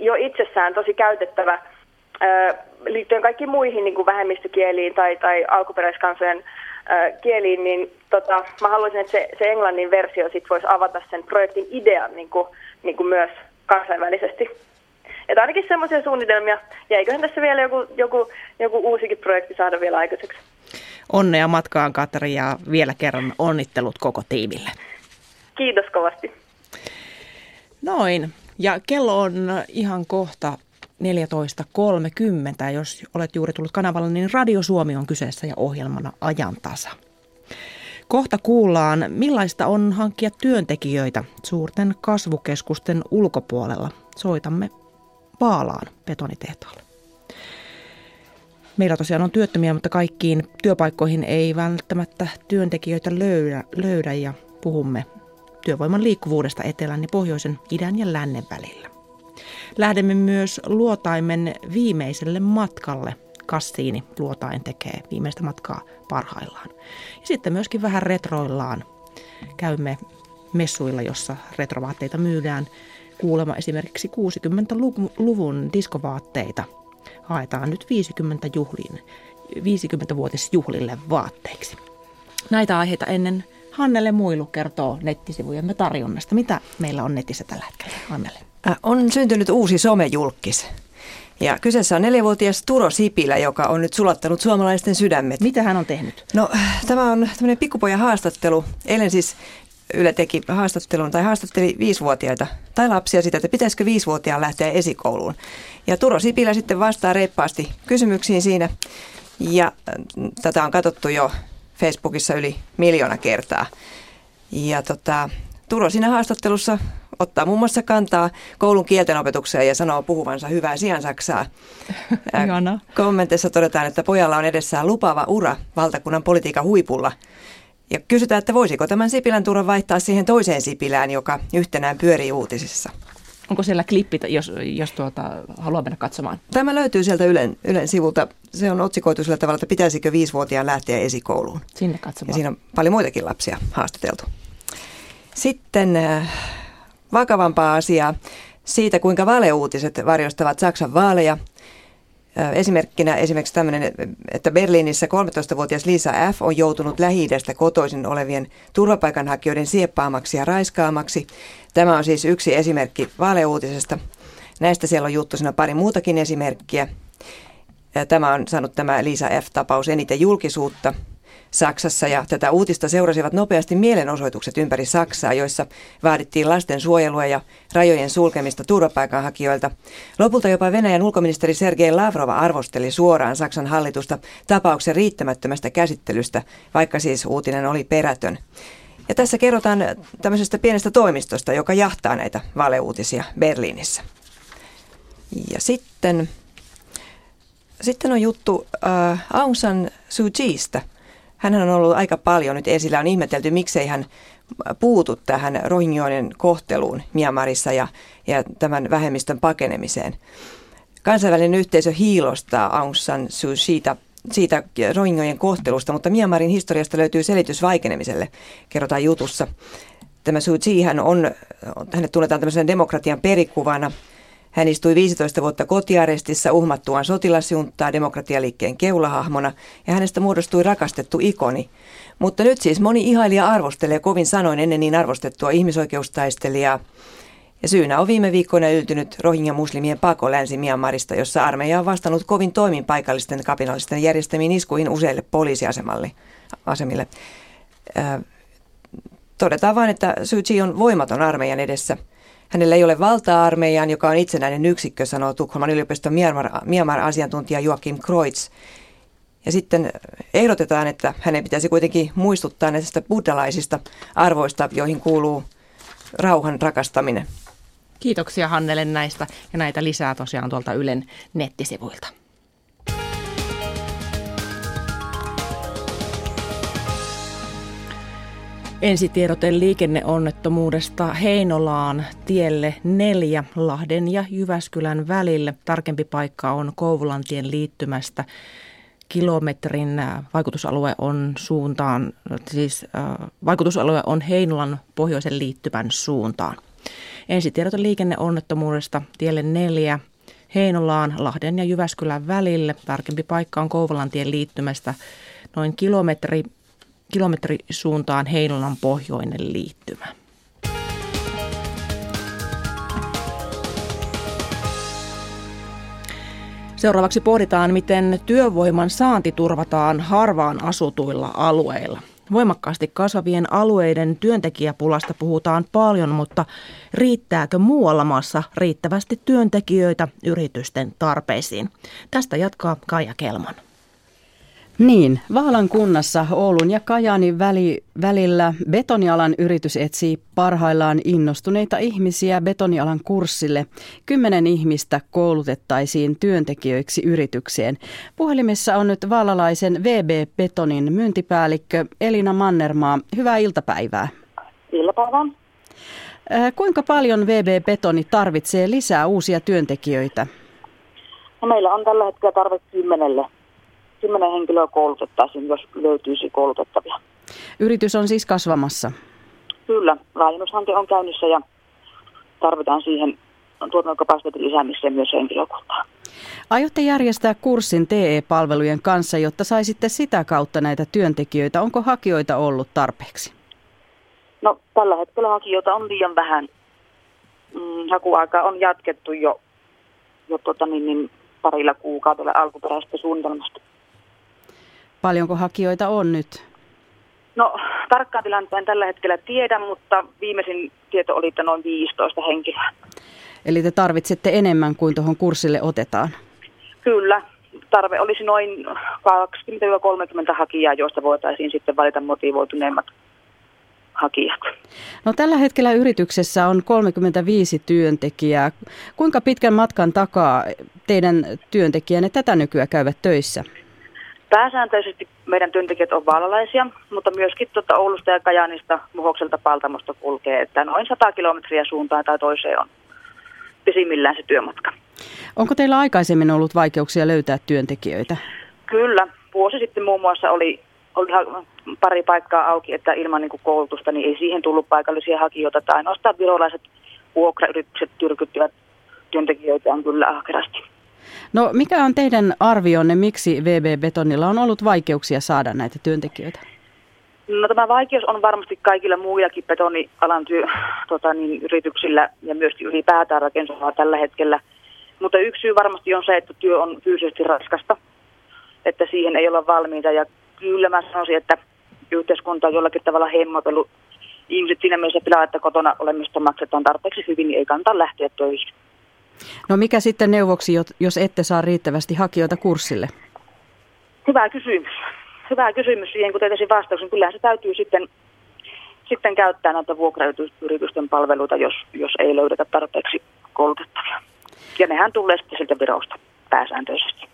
[SPEAKER 10] jo itsessään tosi käytettävä liittyen kaikkiin muihin niin kuin vähemmistökieliin tai, tai alkuperäiskansojen kieliin, niin tota, mä haluaisin, että se, se englannin versio sit voisi avata sen projektin idean niin kuin, niin kuin myös kansainvälisesti. Että ainakin semmoisia suunnitelmia. Ja eiköhän tässä vielä joku, joku, joku uusikin projekti saada vielä aikaiseksi.
[SPEAKER 3] Onnea matkaan Katri ja vielä kerran onnittelut koko tiimille.
[SPEAKER 10] Kiitos kovasti.
[SPEAKER 3] Noin. Ja kello on ihan kohta 14.30. Jos olet juuri tullut kanavalle, niin Radio Suomi on kyseessä ja ohjelmana ajantasa. Kohta kuullaan, millaista on hankkia työntekijöitä suurten kasvukeskusten ulkopuolella. Soitamme Vaalaan betonitehtaalle. Meillä tosiaan on työttömiä, mutta kaikkiin työpaikkoihin ei välttämättä työntekijöitä löydä, löydä ja puhumme työvoiman liikkuvuudesta etelän ja pohjoisen, idän ja lännen välillä. Lähdemme myös luotaimen viimeiselle matkalle. Kassiini luotain tekee viimeistä matkaa parhaillaan. Ja sitten myöskin vähän retroillaan. Käymme messuilla, jossa retrovaatteita myydään kuulema esimerkiksi 60-luvun diskovaatteita haetaan nyt 50 juhlin, 50-vuotisjuhlille vaatteiksi. Näitä aiheita ennen Hannele Muilu kertoo nettisivujemme tarjonnasta. Mitä meillä on netissä tällä hetkellä, Hannele?
[SPEAKER 11] Äh, on syntynyt uusi somejulkis. Ja kyseessä on neljävuotias Turo Sipilä, joka on nyt sulattanut suomalaisten sydämet.
[SPEAKER 3] Mitä hän on tehnyt?
[SPEAKER 11] No, tämä on tämmöinen pikkupojan haastattelu. Eilen siis Yle teki haastattelun tai haastatteli viisivuotiaita tai lapsia sitä, että pitäisikö viisivuotiaan lähteä esikouluun. Ja Turo Sipilä sitten vastaa reippaasti kysymyksiin siinä. Ja äh, tätä on katsottu jo Facebookissa yli miljoona kertaa. Ja tota, Turo siinä haastattelussa ottaa muun muassa kantaa koulun kieltenopetukseen ja sanoo puhuvansa hyvää siansaksaa.
[SPEAKER 3] Ihana.
[SPEAKER 11] Kommenteissa todetaan, että pojalla on edessään lupaava ura valtakunnan politiikan huipulla – ja kysytään, että voisiko tämän Sipilän turon vaihtaa siihen toiseen Sipilään, joka yhtenään pyörii uutisissa.
[SPEAKER 3] Onko siellä klippi, jos, jos tuota, haluaa mennä katsomaan?
[SPEAKER 11] Tämä löytyy sieltä Ylen, Ylen sivulta. Se on otsikoitu sillä tavalla, että pitäisikö viisivuotiaan lähteä esikouluun.
[SPEAKER 3] Sinne katsomaan.
[SPEAKER 11] Ja siinä on paljon muitakin lapsia haastateltu. Sitten äh, vakavampaa asiaa siitä, kuinka valeuutiset varjostavat Saksan vaaleja – Esimerkkinä esimerkiksi tämmöinen, että Berliinissä 13-vuotias Lisa F. on joutunut lähi kotoisin olevien turvapaikanhakijoiden sieppaamaksi ja raiskaamaksi. Tämä on siis yksi esimerkki valeuutisesta. Näistä siellä on juttusina pari muutakin esimerkkiä. Tämä on saanut tämä Lisa F-tapaus eniten julkisuutta – Saksassa ja tätä uutista seurasivat nopeasti mielenosoitukset ympäri Saksaa, joissa vaadittiin lasten suojelua ja rajojen sulkemista turvapaikanhakijoilta. Lopulta jopa Venäjän ulkoministeri Sergei Lavrova arvosteli suoraan Saksan hallitusta tapauksen riittämättömästä käsittelystä, vaikka siis uutinen oli perätön. Ja tässä kerrotaan tämmöisestä pienestä toimistosta, joka jahtaa näitä valeuutisia Berliinissä. Ja sitten, sitten on juttu äh, Aung San Suu Kyiistä – hän on ollut aika paljon nyt esillä. On ihmetelty, miksei hän puutu tähän rohingyoiden kohteluun Myanmarissa ja, ja tämän vähemmistön pakenemiseen. Kansainvälinen yhteisö hiilostaa Aung San Suu siitä, siitä rohingyojen kohtelusta, mutta Myanmarin historiasta löytyy selitys vaikenemiselle, kerrotaan jutussa. Tämä Suu Kyi hän on, hänet tunnetaan tämmöisenä demokratian perikuvana. Hän istui 15 vuotta kotiarestissa uhmattuaan sotilasjunttaa demokratialiikkeen keulahahmona ja hänestä muodostui rakastettu ikoni. Mutta nyt siis moni ihailija arvostelee kovin sanoin ennen niin arvostettua ihmisoikeustaistelijaa. Ja syynä on viime viikkoina yltynyt Rohingya-muslimien pako Länsi-Myanmarista, jossa armeija on vastannut kovin toimin paikallisten kapinallisten järjestämiin iskuihin useille poliisiasemille. Asemille. Todetaan vain, että Suu Kyi on voimaton armeijan edessä. Hänellä ei ole valtaa armeijaan, joka on itsenäinen yksikkö, sanoo Tukholman yliopiston Myanmar-asiantuntija Joakim Kreutz. Ja sitten ehdotetaan, että hänen pitäisi kuitenkin muistuttaa näistä buddhalaisista arvoista, joihin kuuluu rauhan rakastaminen.
[SPEAKER 3] Kiitoksia Hannele näistä ja näitä lisää tosiaan tuolta Ylen nettisivuilta. Ensitiedote liikenneonnettomuudesta Heinolaan tielle 4 Lahden ja Jyväskylän välille. Tarkempi paikka on Kouvulantien liittymästä. Kilometrin äh, vaikutusalue on suuntaan, siis äh, vaikutusalue on Heinolan pohjoisen liittymän suuntaan. Ensitiedote liikenneonnettomuudesta tielle 4 Heinolaan, Lahden ja Jyväskylän välille. Tarkempi paikka on Kouvolantien liittymästä noin kilometri kilometrisuuntaan Heinolan pohjoinen liittymä. Seuraavaksi pohditaan, miten työvoiman saanti turvataan harvaan asutuilla alueilla. Voimakkaasti kasvavien alueiden työntekijäpulasta puhutaan paljon, mutta riittääkö muualla maassa riittävästi työntekijöitä yritysten tarpeisiin? Tästä jatkaa Kaija Kelman.
[SPEAKER 12] Niin, Vaalan kunnassa Oulun ja Kajaanin väli, välillä betonialan yritys etsii parhaillaan innostuneita ihmisiä betonialan kurssille. Kymmenen ihmistä koulutettaisiin työntekijöiksi yritykseen. Puhelimessa on nyt vaalalaisen VB Betonin myyntipäällikkö Elina Mannermaa. Hyvää iltapäivää.
[SPEAKER 13] Iltapäivää.
[SPEAKER 12] Äh, kuinka paljon VB Betoni tarvitsee lisää uusia työntekijöitä?
[SPEAKER 13] No meillä on tällä hetkellä tarve kymmenelle kymmenen henkilöä koulutettaisiin, jos löytyisi koulutettavia.
[SPEAKER 12] Yritys on siis kasvamassa?
[SPEAKER 13] Kyllä, laajennushanke on käynnissä ja tarvitaan siihen tuotantokapasiteetin lisäämiseen myös henkilökuntaa.
[SPEAKER 12] Aiotte järjestää kurssin TE-palvelujen kanssa, jotta saisitte sitä kautta näitä työntekijöitä. Onko hakijoita ollut tarpeeksi?
[SPEAKER 13] No tällä hetkellä hakijoita on liian vähän. Mm, hakuaika on jatkettu jo, jo tota, niin, niin, parilla kuukaudella alkuperäisestä suunnitelmasta.
[SPEAKER 12] Paljonko hakijoita on nyt?
[SPEAKER 13] No tarkkaan tilanteen tällä hetkellä tiedä, mutta viimeisin tieto oli, että noin 15 henkilöä.
[SPEAKER 12] Eli te tarvitsette enemmän kuin tuohon kurssille otetaan?
[SPEAKER 13] Kyllä. Tarve olisi noin 20-30 hakijaa, joista voitaisiin sitten valita motivoituneemmat hakijat.
[SPEAKER 12] No, tällä hetkellä yrityksessä on 35 työntekijää. Kuinka pitkän matkan takaa teidän työntekijänne tätä nykyään käyvät töissä?
[SPEAKER 13] Pääsääntöisesti meidän työntekijät on vaalalaisia, mutta myöskin tuota Oulusta ja Kajanista Muhokselta Paltamosta kulkee, että noin 100 kilometriä suuntaan tai toiseen on pisimmillään se työmatka.
[SPEAKER 12] Onko teillä aikaisemmin ollut vaikeuksia löytää työntekijöitä?
[SPEAKER 13] Kyllä. Vuosi sitten muun muassa oli, oli pari paikkaa auki, että ilman niin koulutusta niin ei siihen tullut paikallisia hakijoita. Tai ainoastaan virolaiset vuokrayritykset tyrkyttivät työntekijöitä kyllä ahkerasti.
[SPEAKER 12] No mikä on teidän arvionne, miksi VB Betonilla on ollut vaikeuksia saada näitä työntekijöitä?
[SPEAKER 13] No tämä vaikeus on varmasti kaikilla muillakin betonialan työ, tota, niin, yrityksillä ja myöskin ylipäätään rakennusalalla tällä hetkellä. Mutta yksi syy varmasti on se, että työ on fyysisesti raskasta, että siihen ei olla valmiita. Ja kyllä mä sanoisin, että yhteiskunta on jollakin tavalla hemmotellut ihmiset siinä mielessä pilaa, että kotona olemista maksetaan tarpeeksi hyvin, niin ei kannata lähteä töihin.
[SPEAKER 12] No mikä sitten neuvoksi, jos ette saa riittävästi hakijoita kurssille?
[SPEAKER 13] Hyvä kysymys. Hyvä kysymys siihen, kun teetäisin vastauksen. Kyllähän se täytyy sitten, sitten käyttää näitä vuokrayritysten palveluita, jos, jos ei löydetä tarpeeksi koulutettavia. Ja nehän tulee sitten siltä virosta pääsääntöisesti.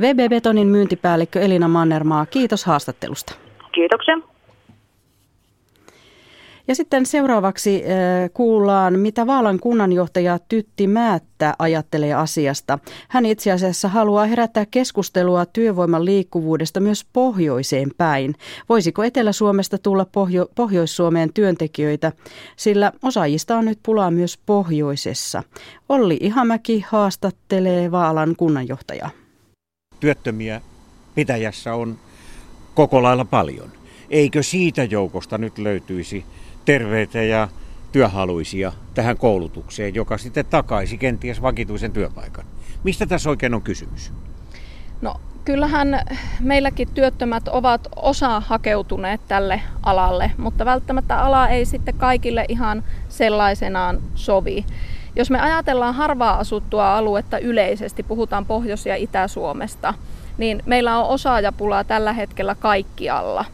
[SPEAKER 12] VB Betonin myyntipäällikkö Elina Mannermaa, kiitos haastattelusta.
[SPEAKER 13] Kiitoksia.
[SPEAKER 12] Ja sitten seuraavaksi kuullaan, mitä Vaalan kunnanjohtaja Tytti Määttä ajattelee asiasta. Hän itse asiassa haluaa herättää keskustelua työvoiman liikkuvuudesta myös pohjoiseen päin. Voisiko Etelä-Suomesta tulla Pohjo- Pohjois-Suomeen työntekijöitä, sillä osaajista on nyt pulaa myös pohjoisessa. Olli Ihamäki haastattelee Vaalan kunnanjohtajaa.
[SPEAKER 14] Työttömiä pitäjässä on koko lailla paljon. Eikö siitä joukosta nyt löytyisi terveitä ja työhaluisia tähän koulutukseen, joka sitten takaisi kenties vakituisen työpaikan? Mistä tässä oikein on kysymys?
[SPEAKER 15] No kyllähän meilläkin työttömät ovat osa hakeutuneet tälle alalle, mutta välttämättä ala ei sitten kaikille ihan sellaisenaan sovi. Jos me ajatellaan harvaa asuttua aluetta yleisesti, puhutaan Pohjois- ja Itä-Suomesta, niin meillä on osaajapulaa tällä hetkellä kaikkialla.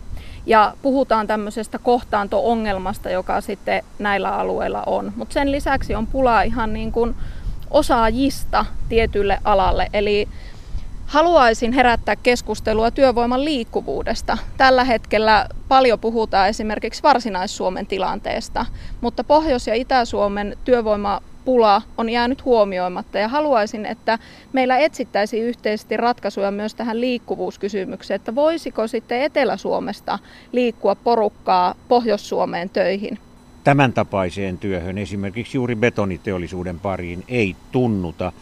[SPEAKER 15] Ja puhutaan tämmöisestä kohtaanto-ongelmasta, joka sitten näillä alueilla on. Mutta sen lisäksi on pulaa ihan niin kuin osaajista tietylle alalle. Eli haluaisin herättää keskustelua työvoiman liikkuvuudesta. Tällä hetkellä paljon puhutaan esimerkiksi Varsinais-Suomen tilanteesta, mutta Pohjois- ja Itä-Suomen työvoima pula on jäänyt huomioimatta ja haluaisin, että meillä etsittäisiin yhteisesti ratkaisuja myös tähän liikkuvuuskysymykseen, että voisiko sitten Etelä-Suomesta liikkua porukkaa Pohjois-Suomeen töihin.
[SPEAKER 14] Tämän tapaiseen työhön esimerkiksi juuri betoniteollisuuden pariin ei tunnuta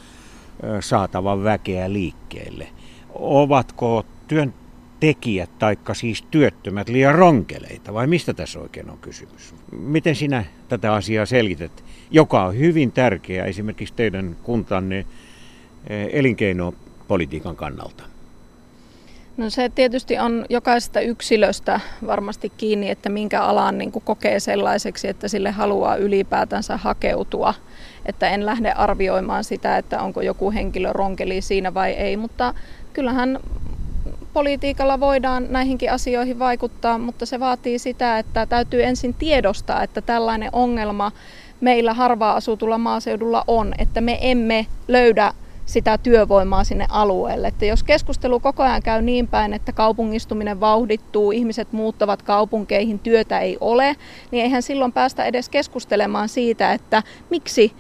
[SPEAKER 14] saatavan väkeä liikkeelle. Ovatko työn tekijät, taikka siis työttömät, liian ronkeleita, vai mistä tässä oikein on kysymys? Miten sinä tätä asiaa selität, joka on hyvin tärkeä esimerkiksi teidän kuntanne eh, elinkeinopolitiikan kannalta?
[SPEAKER 15] No se tietysti on jokaisesta yksilöstä varmasti kiinni, että minkä alan niin kokee sellaiseksi, että sille haluaa ylipäätänsä hakeutua. Että en lähde arvioimaan sitä, että onko joku henkilö ronkeli siinä vai ei, mutta kyllähän politiikalla voidaan näihinkin asioihin vaikuttaa, mutta se vaatii sitä, että täytyy ensin tiedostaa, että tällainen ongelma meillä harvaa asutulla maaseudulla on, että me emme löydä sitä työvoimaa sinne alueelle. Että jos keskustelu koko ajan käy niin päin, että kaupungistuminen vauhdittuu, ihmiset muuttavat kaupunkeihin, työtä ei ole, niin eihän silloin päästä edes keskustelemaan siitä, että miksi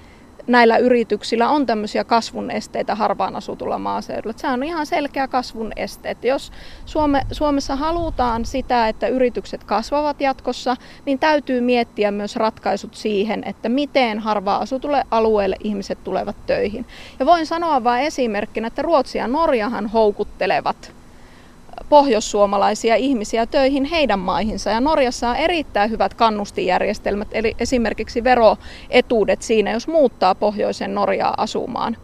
[SPEAKER 15] näillä yrityksillä on tämmöisiä kasvun esteitä harvaan asutulla maaseudulla. Se on ihan selkeä kasvun este. Että jos Suome, Suomessa halutaan sitä, että yritykset kasvavat jatkossa, niin täytyy miettiä myös ratkaisut siihen, että miten harvaan asutulle alueelle ihmiset tulevat töihin. Ja voin sanoa vain esimerkkinä, että Ruotsi ja Norjahan houkuttelevat pohjoissuomalaisia ihmisiä töihin heidän maihinsa. Ja Norjassa on erittäin hyvät kannustijärjestelmät, eli esimerkiksi veroetuudet siinä, jos muuttaa pohjoisen Norjaa asumaan.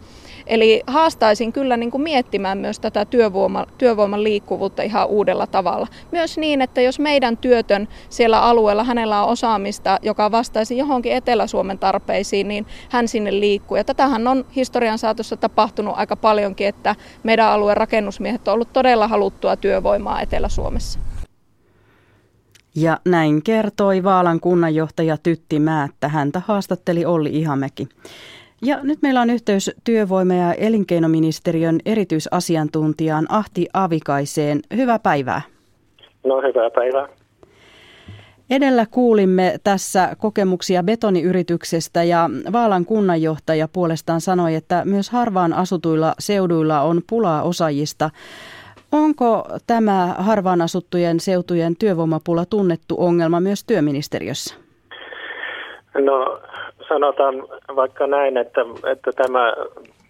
[SPEAKER 15] Eli haastaisin kyllä niin kuin miettimään myös tätä työvoima, työvoiman liikkuvuutta ihan uudella tavalla. Myös niin, että jos meidän työtön siellä alueella, hänellä on osaamista, joka vastaisi johonkin Etelä-Suomen tarpeisiin, niin hän sinne liikkuu. Ja tätähän on historian saatossa tapahtunut aika paljonkin, että meidän alueen rakennusmiehet on ollut todella haluttua työvoimaa Etelä-Suomessa.
[SPEAKER 12] Ja näin kertoi Vaalan kunnanjohtaja Tytti Määttä. Häntä haastatteli Olli Ihamäki. Ja nyt meillä on yhteys työvoima- ja elinkeinoministeriön erityisasiantuntijaan Ahti Avikaiseen. Hyvää päivää.
[SPEAKER 16] No hyvää päivää.
[SPEAKER 12] Edellä kuulimme tässä kokemuksia betoniyrityksestä ja Vaalan kunnanjohtaja puolestaan sanoi, että myös harvaan asutuilla seuduilla on pulaa osaajista. Onko tämä harvaan asuttujen seutujen työvoimapula tunnettu ongelma myös työministeriössä?
[SPEAKER 16] No sanotaan vaikka näin, että, että tämä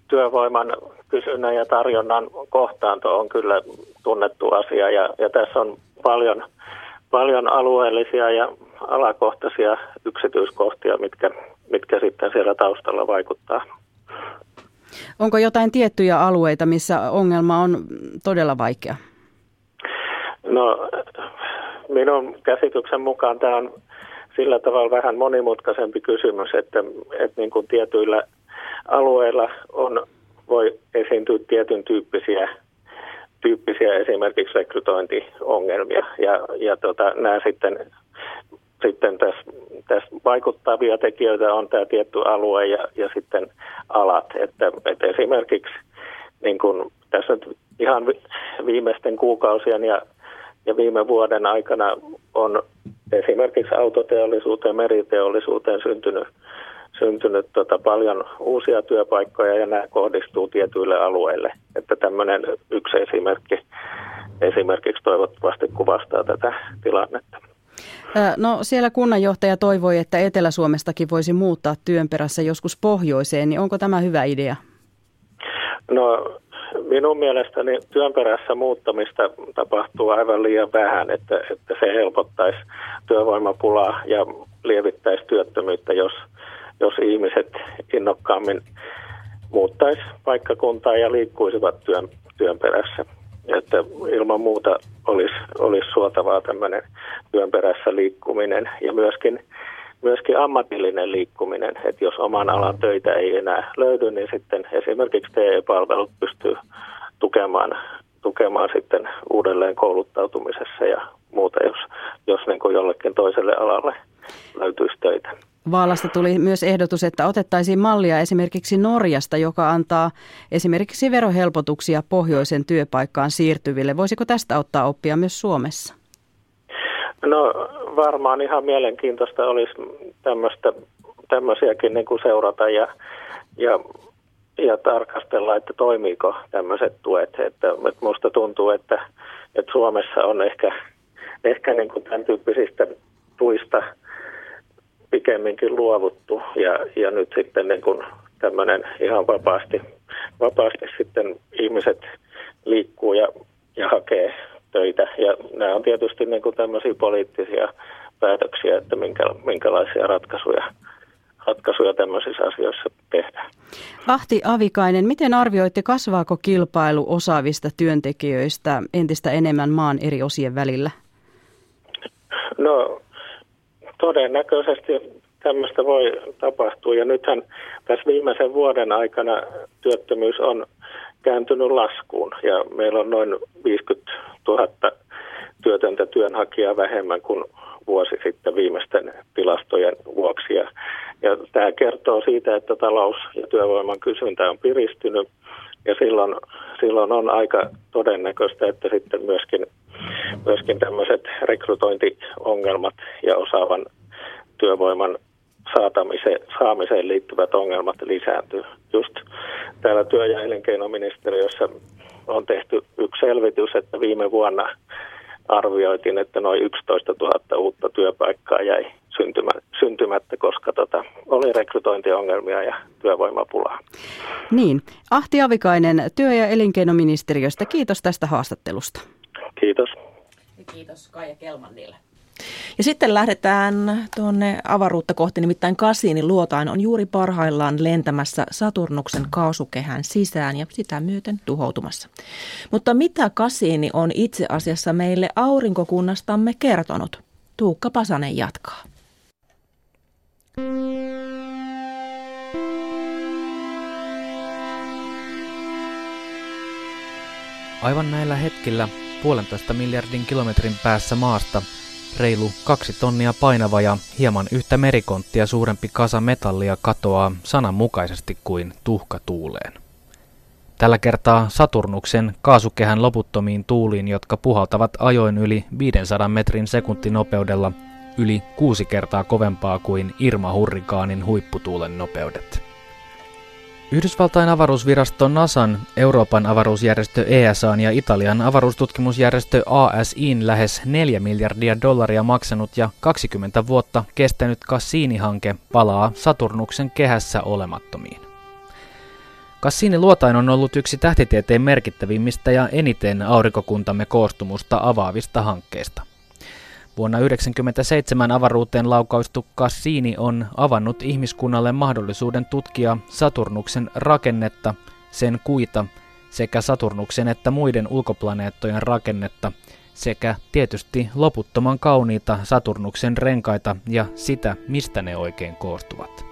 [SPEAKER 16] työvoiman kysynnän ja tarjonnan kohtaanto on kyllä tunnettu asia ja, ja tässä on paljon, paljon alueellisia ja alakohtaisia yksityiskohtia, mitkä, mitkä sitten siellä taustalla vaikuttaa.
[SPEAKER 12] Onko jotain tiettyjä alueita, missä ongelma on todella vaikea?
[SPEAKER 16] No minun käsityksen mukaan tämä on sillä tavalla vähän monimutkaisempi kysymys, että, että niin kuin tietyillä alueilla on, voi esiintyä tietyn tyyppisiä, tyyppisiä esimerkiksi rekrytointiongelmia. Ja, ja tota, nämä sitten, sitten tässä, tässä vaikuttavia tekijöitä on tämä tietty alue ja, ja sitten alat. Että, että esimerkiksi niin kuin tässä nyt ihan viimeisten kuukausien ja, ja viime vuoden aikana on esimerkiksi autoteollisuuteen, meriteollisuuteen syntynyt, syntynyt tota paljon uusia työpaikkoja ja nämä kohdistuu tietyille alueille. Että tämmöinen yksi esimerkki esimerkiksi toivottavasti kuvastaa tätä tilannetta.
[SPEAKER 12] No siellä kunnanjohtaja toivoi, että Etelä-Suomestakin voisi muuttaa työn perässä joskus pohjoiseen, niin onko tämä hyvä idea?
[SPEAKER 16] No minun mielestäni työn perässä muuttamista tapahtuu aivan liian vähän, että, että se helpottaisi työvoimapulaa ja lievittäisi työttömyyttä, jos, jos ihmiset innokkaammin muuttaisi paikkakuntaa ja liikkuisivat työn, työn perässä. Että ilman muuta olisi, olisi suotavaa tämmöinen työn perässä liikkuminen ja myöskin, myöskin ammatillinen liikkuminen. Että jos oman alan töitä ei enää löydy, niin sitten esimerkiksi TE-palvelut pystyy tukemaan, tukemaan sitten uudelleen kouluttautumisessa ja muuta, jos, jos niin kuin jollekin toiselle alalle löytyisi töitä.
[SPEAKER 12] Vaalasta tuli myös ehdotus, että otettaisiin mallia esimerkiksi Norjasta, joka antaa esimerkiksi verohelpotuksia pohjoisen työpaikkaan siirtyville. Voisiko tästä ottaa oppia myös Suomessa?
[SPEAKER 16] No varmaan ihan mielenkiintoista olisi tämmöistä, tämmöisiäkin niin kuin seurata ja, ja, ja tarkastella, että toimiiko tämmöiset tuet. Että, että musta tuntuu, että, että Suomessa on ehkä, ehkä niin kuin tämän tyyppisistä tuista – pikemminkin luovuttu ja, ja nyt sitten niin kuin tämmöinen ihan vapaasti, vapaasti sitten ihmiset liikkuu ja, ja hakee töitä. Ja nämä on tietysti niin kuin tämmöisiä poliittisia päätöksiä, että minkä, minkälaisia ratkaisuja, ratkaisuja tämmöisissä asioissa tehdään.
[SPEAKER 12] Ahti Avikainen, miten arvioitte, kasvaako kilpailu osaavista työntekijöistä entistä enemmän maan eri osien välillä?
[SPEAKER 16] No todennäköisesti tämmöistä voi tapahtua. Ja nythän tässä viimeisen vuoden aikana työttömyys on kääntynyt laskuun ja meillä on noin 50 000 työtöntä työnhakijaa vähemmän kuin vuosi sitten viimeisten tilastojen vuoksi. Ja, ja tämä kertoo siitä, että talous ja työvoiman kysyntä on piristynyt ja silloin, silloin on aika todennäköistä, että sitten myöskin, myöskin tämmöiset rekrytointiongelmat ja osaavan työvoiman saatamiseen, saamiseen liittyvät ongelmat lisääntyy. Just täällä työ- ja elinkeinoministeriössä on tehty yksi selvitys, että viime vuonna arvioitiin, että noin 11 000 uutta työpaikkaa jäi syntymättä, koska tota, oli rekrytointiongelmia ja työvoimapulaa.
[SPEAKER 12] Niin. Ahti Avikainen työ- ja elinkeinoministeriöstä, kiitos tästä haastattelusta.
[SPEAKER 16] Kiitos.
[SPEAKER 3] Ja kiitos Kaija Kelmannille. Ja sitten lähdetään tuonne avaruutta kohti, nimittäin Kasiini luotain on juuri parhaillaan lentämässä Saturnuksen kaasukehän sisään ja sitä myöten tuhoutumassa. Mutta mitä Kasiini on itse asiassa meille aurinkokunnastamme kertonut? Tuukka Pasanen jatkaa.
[SPEAKER 17] Aivan näillä hetkillä puolentoista miljardin kilometrin päässä maasta reilu kaksi tonnia painava ja hieman yhtä merikonttia suurempi kasa metallia katoaa sananmukaisesti kuin tuhka tuuleen. Tällä kertaa Saturnuksen kaasukehän loputtomiin tuuliin, jotka puhaltavat ajoin yli 500 metrin sekuntinopeudella yli kuusi kertaa kovempaa kuin Irma-hurrikaanin huipputuulen nopeudet. Yhdysvaltain avaruusvirasto NASAn, Euroopan avaruusjärjestö ESAn ja Italian avaruustutkimusjärjestö ASIin lähes 4 miljardia dollaria maksanut ja 20 vuotta kestänyt Cassini-hanke palaa Saturnuksen kehässä olemattomiin. Cassini-luotain on ollut yksi tähtitieteen merkittävimmistä ja eniten aurinkokuntamme koostumusta avaavista hankkeista. Vuonna 1997 avaruuteen laukaistu Cassini on avannut ihmiskunnalle mahdollisuuden tutkia Saturnuksen rakennetta, sen kuita sekä Saturnuksen että muiden ulkoplaneettojen rakennetta sekä tietysti loputtoman kauniita Saturnuksen renkaita ja sitä, mistä ne oikein koostuvat.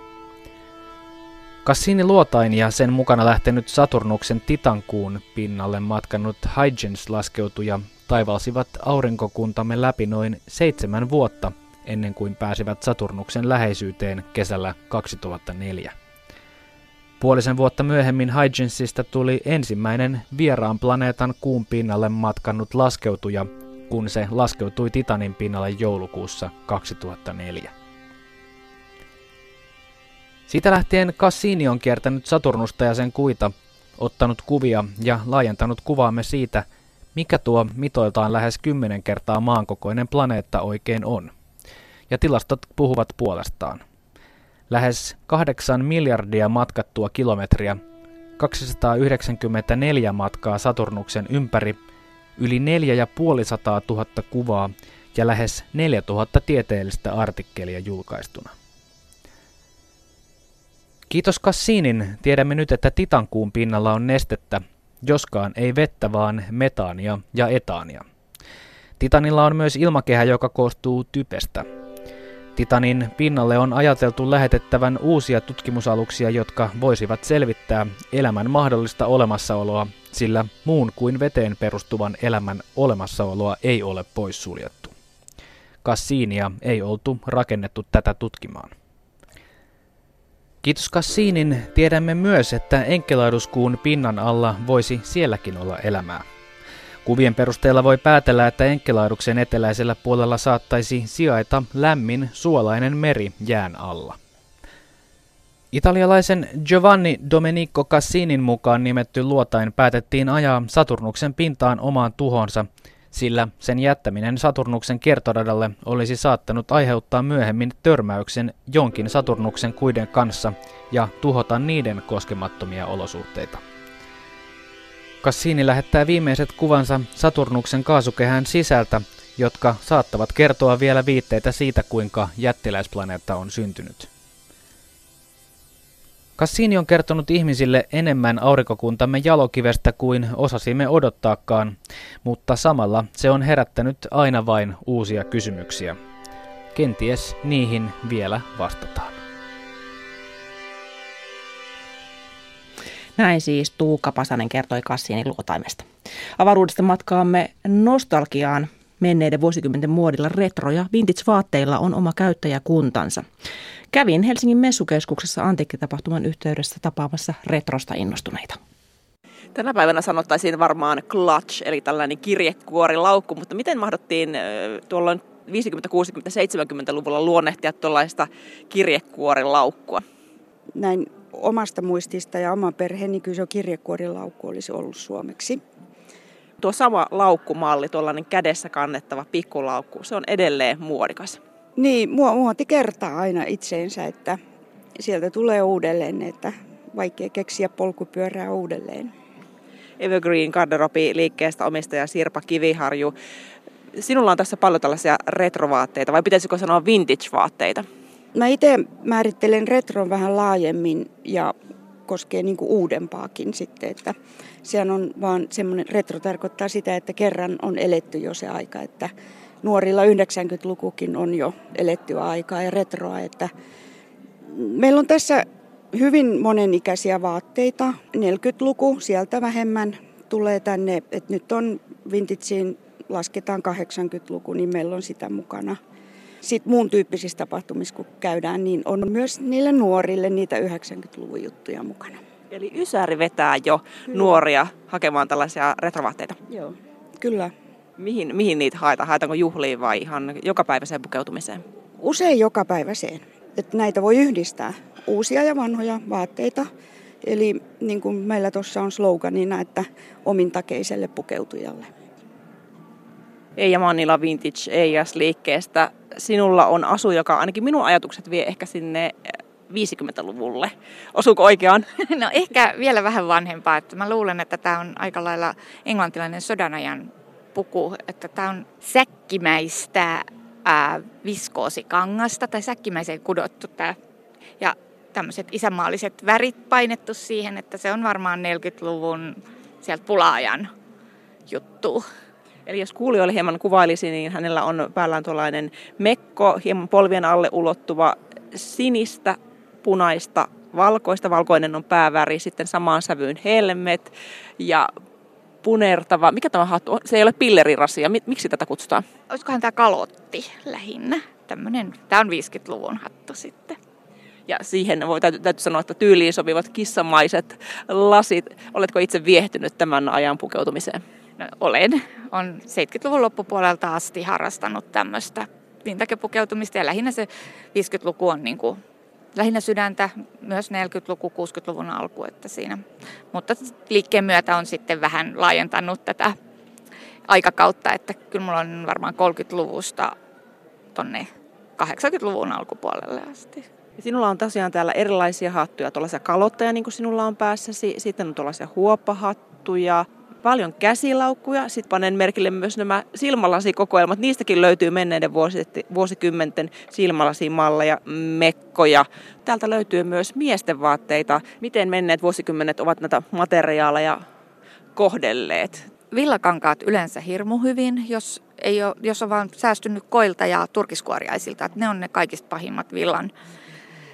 [SPEAKER 17] Cassini luotain ja sen mukana lähtenyt Saturnuksen Titankuun pinnalle matkannut Huygens laskeutuja taivalsivat aurinkokuntamme läpi noin seitsemän vuotta ennen kuin pääsivät Saturnuksen läheisyyteen kesällä 2004. Puolisen vuotta myöhemmin Huygensista tuli ensimmäinen vieraan planeetan kuun pinnalle matkannut laskeutuja, kun se laskeutui Titanin pinnalle joulukuussa 2004. Siitä lähtien Cassini on kiertänyt Saturnusta ja sen kuita, ottanut kuvia ja laajentanut kuvaamme siitä, mikä tuo mitoiltaan lähes 10 kertaa maankokoinen planeetta oikein on. Ja tilastot puhuvat puolestaan. Lähes 8 miljardia matkattua kilometriä, 294 matkaa Saturnuksen ympäri, yli 4500 000 kuvaa ja lähes 4000 tieteellistä artikkelia julkaistuna. Kiitos Cassinin tiedämme nyt, että Titankuun pinnalla on nestettä, joskaan ei vettä, vaan metaania ja etaania. Titanilla on myös ilmakehä, joka koostuu typestä. Titanin pinnalle on ajateltu lähetettävän uusia tutkimusaluksia, jotka voisivat selvittää elämän mahdollista olemassaoloa, sillä muun kuin veteen perustuvan elämän olemassaoloa ei ole poissuljettu. Cassinia ei oltu rakennettu tätä tutkimaan. Kiitos Cassinin tiedämme myös, että Enkeladuskuun pinnan alla voisi sielläkin olla elämää. Kuvien perusteella voi päätellä, että Enkelaaduksen eteläisellä puolella saattaisi sijaita lämmin suolainen meri jään alla. Italialaisen Giovanni Domenico Cassinin mukaan nimetty luotain päätettiin ajaa Saturnuksen pintaan omaan tuhonsa – sillä sen jättäminen Saturnuksen kiertoradalle olisi saattanut aiheuttaa myöhemmin törmäyksen jonkin Saturnuksen kuiden kanssa ja tuhota niiden koskemattomia olosuhteita. Cassini lähettää viimeiset kuvansa Saturnuksen kaasukehän sisältä, jotka saattavat kertoa vielä viitteitä siitä, kuinka jättiläisplaneetta on syntynyt. Cassini on kertonut ihmisille enemmän aurinkokuntamme jalokivestä kuin osasimme odottaakaan, mutta samalla se on herättänyt aina vain uusia kysymyksiä. Kenties niihin vielä vastataan.
[SPEAKER 18] Näin siis Tuukka Pasanen kertoi Cassinin luotaimesta. Avaruudesta matkaamme nostalgiaan. Menneiden vuosikymmenten muodilla retro- ja vintage-vaatteilla on oma käyttäjäkuntansa. Kävin Helsingin messukeskuksessa antiikkitapahtuman yhteydessä tapaamassa retrosta innostuneita. Tänä päivänä sanottaisiin varmaan clutch, eli tällainen kirjekuorilaukku, mutta miten mahdottiin tuolloin 50, 60, 70-luvulla luonnehtia tuollaista kirjekuorilaukkua?
[SPEAKER 19] Näin omasta muistista ja oman perheeni kyllä se kirjekuorilaukku olisi ollut suomeksi.
[SPEAKER 18] Tuo sama laukkumalli, tuollainen kädessä kannettava pikkulaukku, se on edelleen muodikas.
[SPEAKER 19] Niin, muoti kertaa aina itseensä, että sieltä tulee uudelleen, että vaikea keksiä polkupyörää uudelleen.
[SPEAKER 18] Evergreen Garderobi-liikkeestä omistaja Sirpa Kiviharju. Sinulla on tässä paljon tällaisia retrovaatteita, vai pitäisikö sanoa vintage-vaatteita?
[SPEAKER 19] Mä itse määrittelen retron vähän laajemmin ja koskee niin uudempaakin sitten, että sehän on vaan semmoinen, retro tarkoittaa sitä, että kerran on eletty jo se aika, että nuorilla 90-lukukin on jo elettyä aikaa ja retroa, että meillä on tässä hyvin monenikäisiä vaatteita. 40-luku, sieltä vähemmän tulee tänne, että nyt on vintageen lasketaan 80-luku, niin meillä on sitä mukana. Sitten muun tyyppisissä tapahtumissa, kun käydään, niin on myös niille nuorille niitä 90-luvun juttuja mukana.
[SPEAKER 18] Eli Ysäri vetää jo kyllä. nuoria hakemaan tällaisia retrovaatteita?
[SPEAKER 19] Joo, kyllä.
[SPEAKER 18] Mihin, mihin niitä haetaan? Haetaanko juhliin vai ihan jokapäiväiseen pukeutumiseen?
[SPEAKER 19] Usein jokapäiväiseen. Että näitä voi yhdistää, uusia ja vanhoja vaatteita. Eli niin kuin meillä tuossa on sloganina, että omintakeiselle pukeutujalle.
[SPEAKER 18] Eija Mannila Vintage EIS-liikkeestä. Sinulla on asu, joka ainakin minun ajatukset vie ehkä sinne 50-luvulle. Osuuko oikeaan?
[SPEAKER 20] No ehkä vielä vähän vanhempaa. Että mä luulen, että tämä on aika lailla englantilainen sodanajan puku, että tämä on säkkimäistä ää, viskoosikangasta tai säkkimäiseen kudottu tämä. Ja tämmöiset isänmaalliset värit painettu siihen, että se on varmaan 40-luvun sieltä pulaajan juttu.
[SPEAKER 18] Eli jos kuulijoille hieman kuvailisi, niin hänellä on päällään tuollainen mekko, hieman polvien alle ulottuva sinistä, punaista, valkoista. Valkoinen on pääväri, sitten samaan sävyyn helmet ja punertava. Mikä tämä hattu on? Se ei ole pillerirasia. Miksi tätä kutsutaan?
[SPEAKER 20] Olisikohan tämä kalotti lähinnä. Tämmönen, tämä on 50-luvun hattu sitten.
[SPEAKER 18] Ja siihen voi täytyy, täytyy sanoa, että tyyliin sopivat kissamaiset lasit. Oletko itse viehtynyt tämän ajan pukeutumiseen?
[SPEAKER 20] olen. On 70-luvun loppupuolelta asti harrastanut tämmöistä vintage-pukeutumista ja lähinnä se 50-luku on niin kuin, lähinnä sydäntä, myös 40-luku, 60-luvun alku, että siinä. Mutta liikkeen myötä on sitten vähän laajentanut tätä aikakautta, että kyllä mulla on varmaan 30-luvusta tonne 80-luvun alkupuolelle asti.
[SPEAKER 18] Sinulla on tosiaan täällä erilaisia hattuja, tuollaisia kalotteja niin kuin sinulla on päässäsi, sitten on tuollaisia huoppahattuja, paljon käsilaukkuja. Sitten panen merkille myös nämä silmälasikokoelmat. Niistäkin löytyy menneiden vuosikymmenten silmälasimalleja, mekkoja. Täältä löytyy myös miesten vaatteita. Miten menneet vuosikymmenet ovat näitä materiaaleja kohdelleet?
[SPEAKER 20] Villakankaat yleensä hirmu hyvin, jos, ei ole, jos on vaan säästynyt koilta ja turkiskuoriaisilta. Että ne on ne kaikista pahimmat villan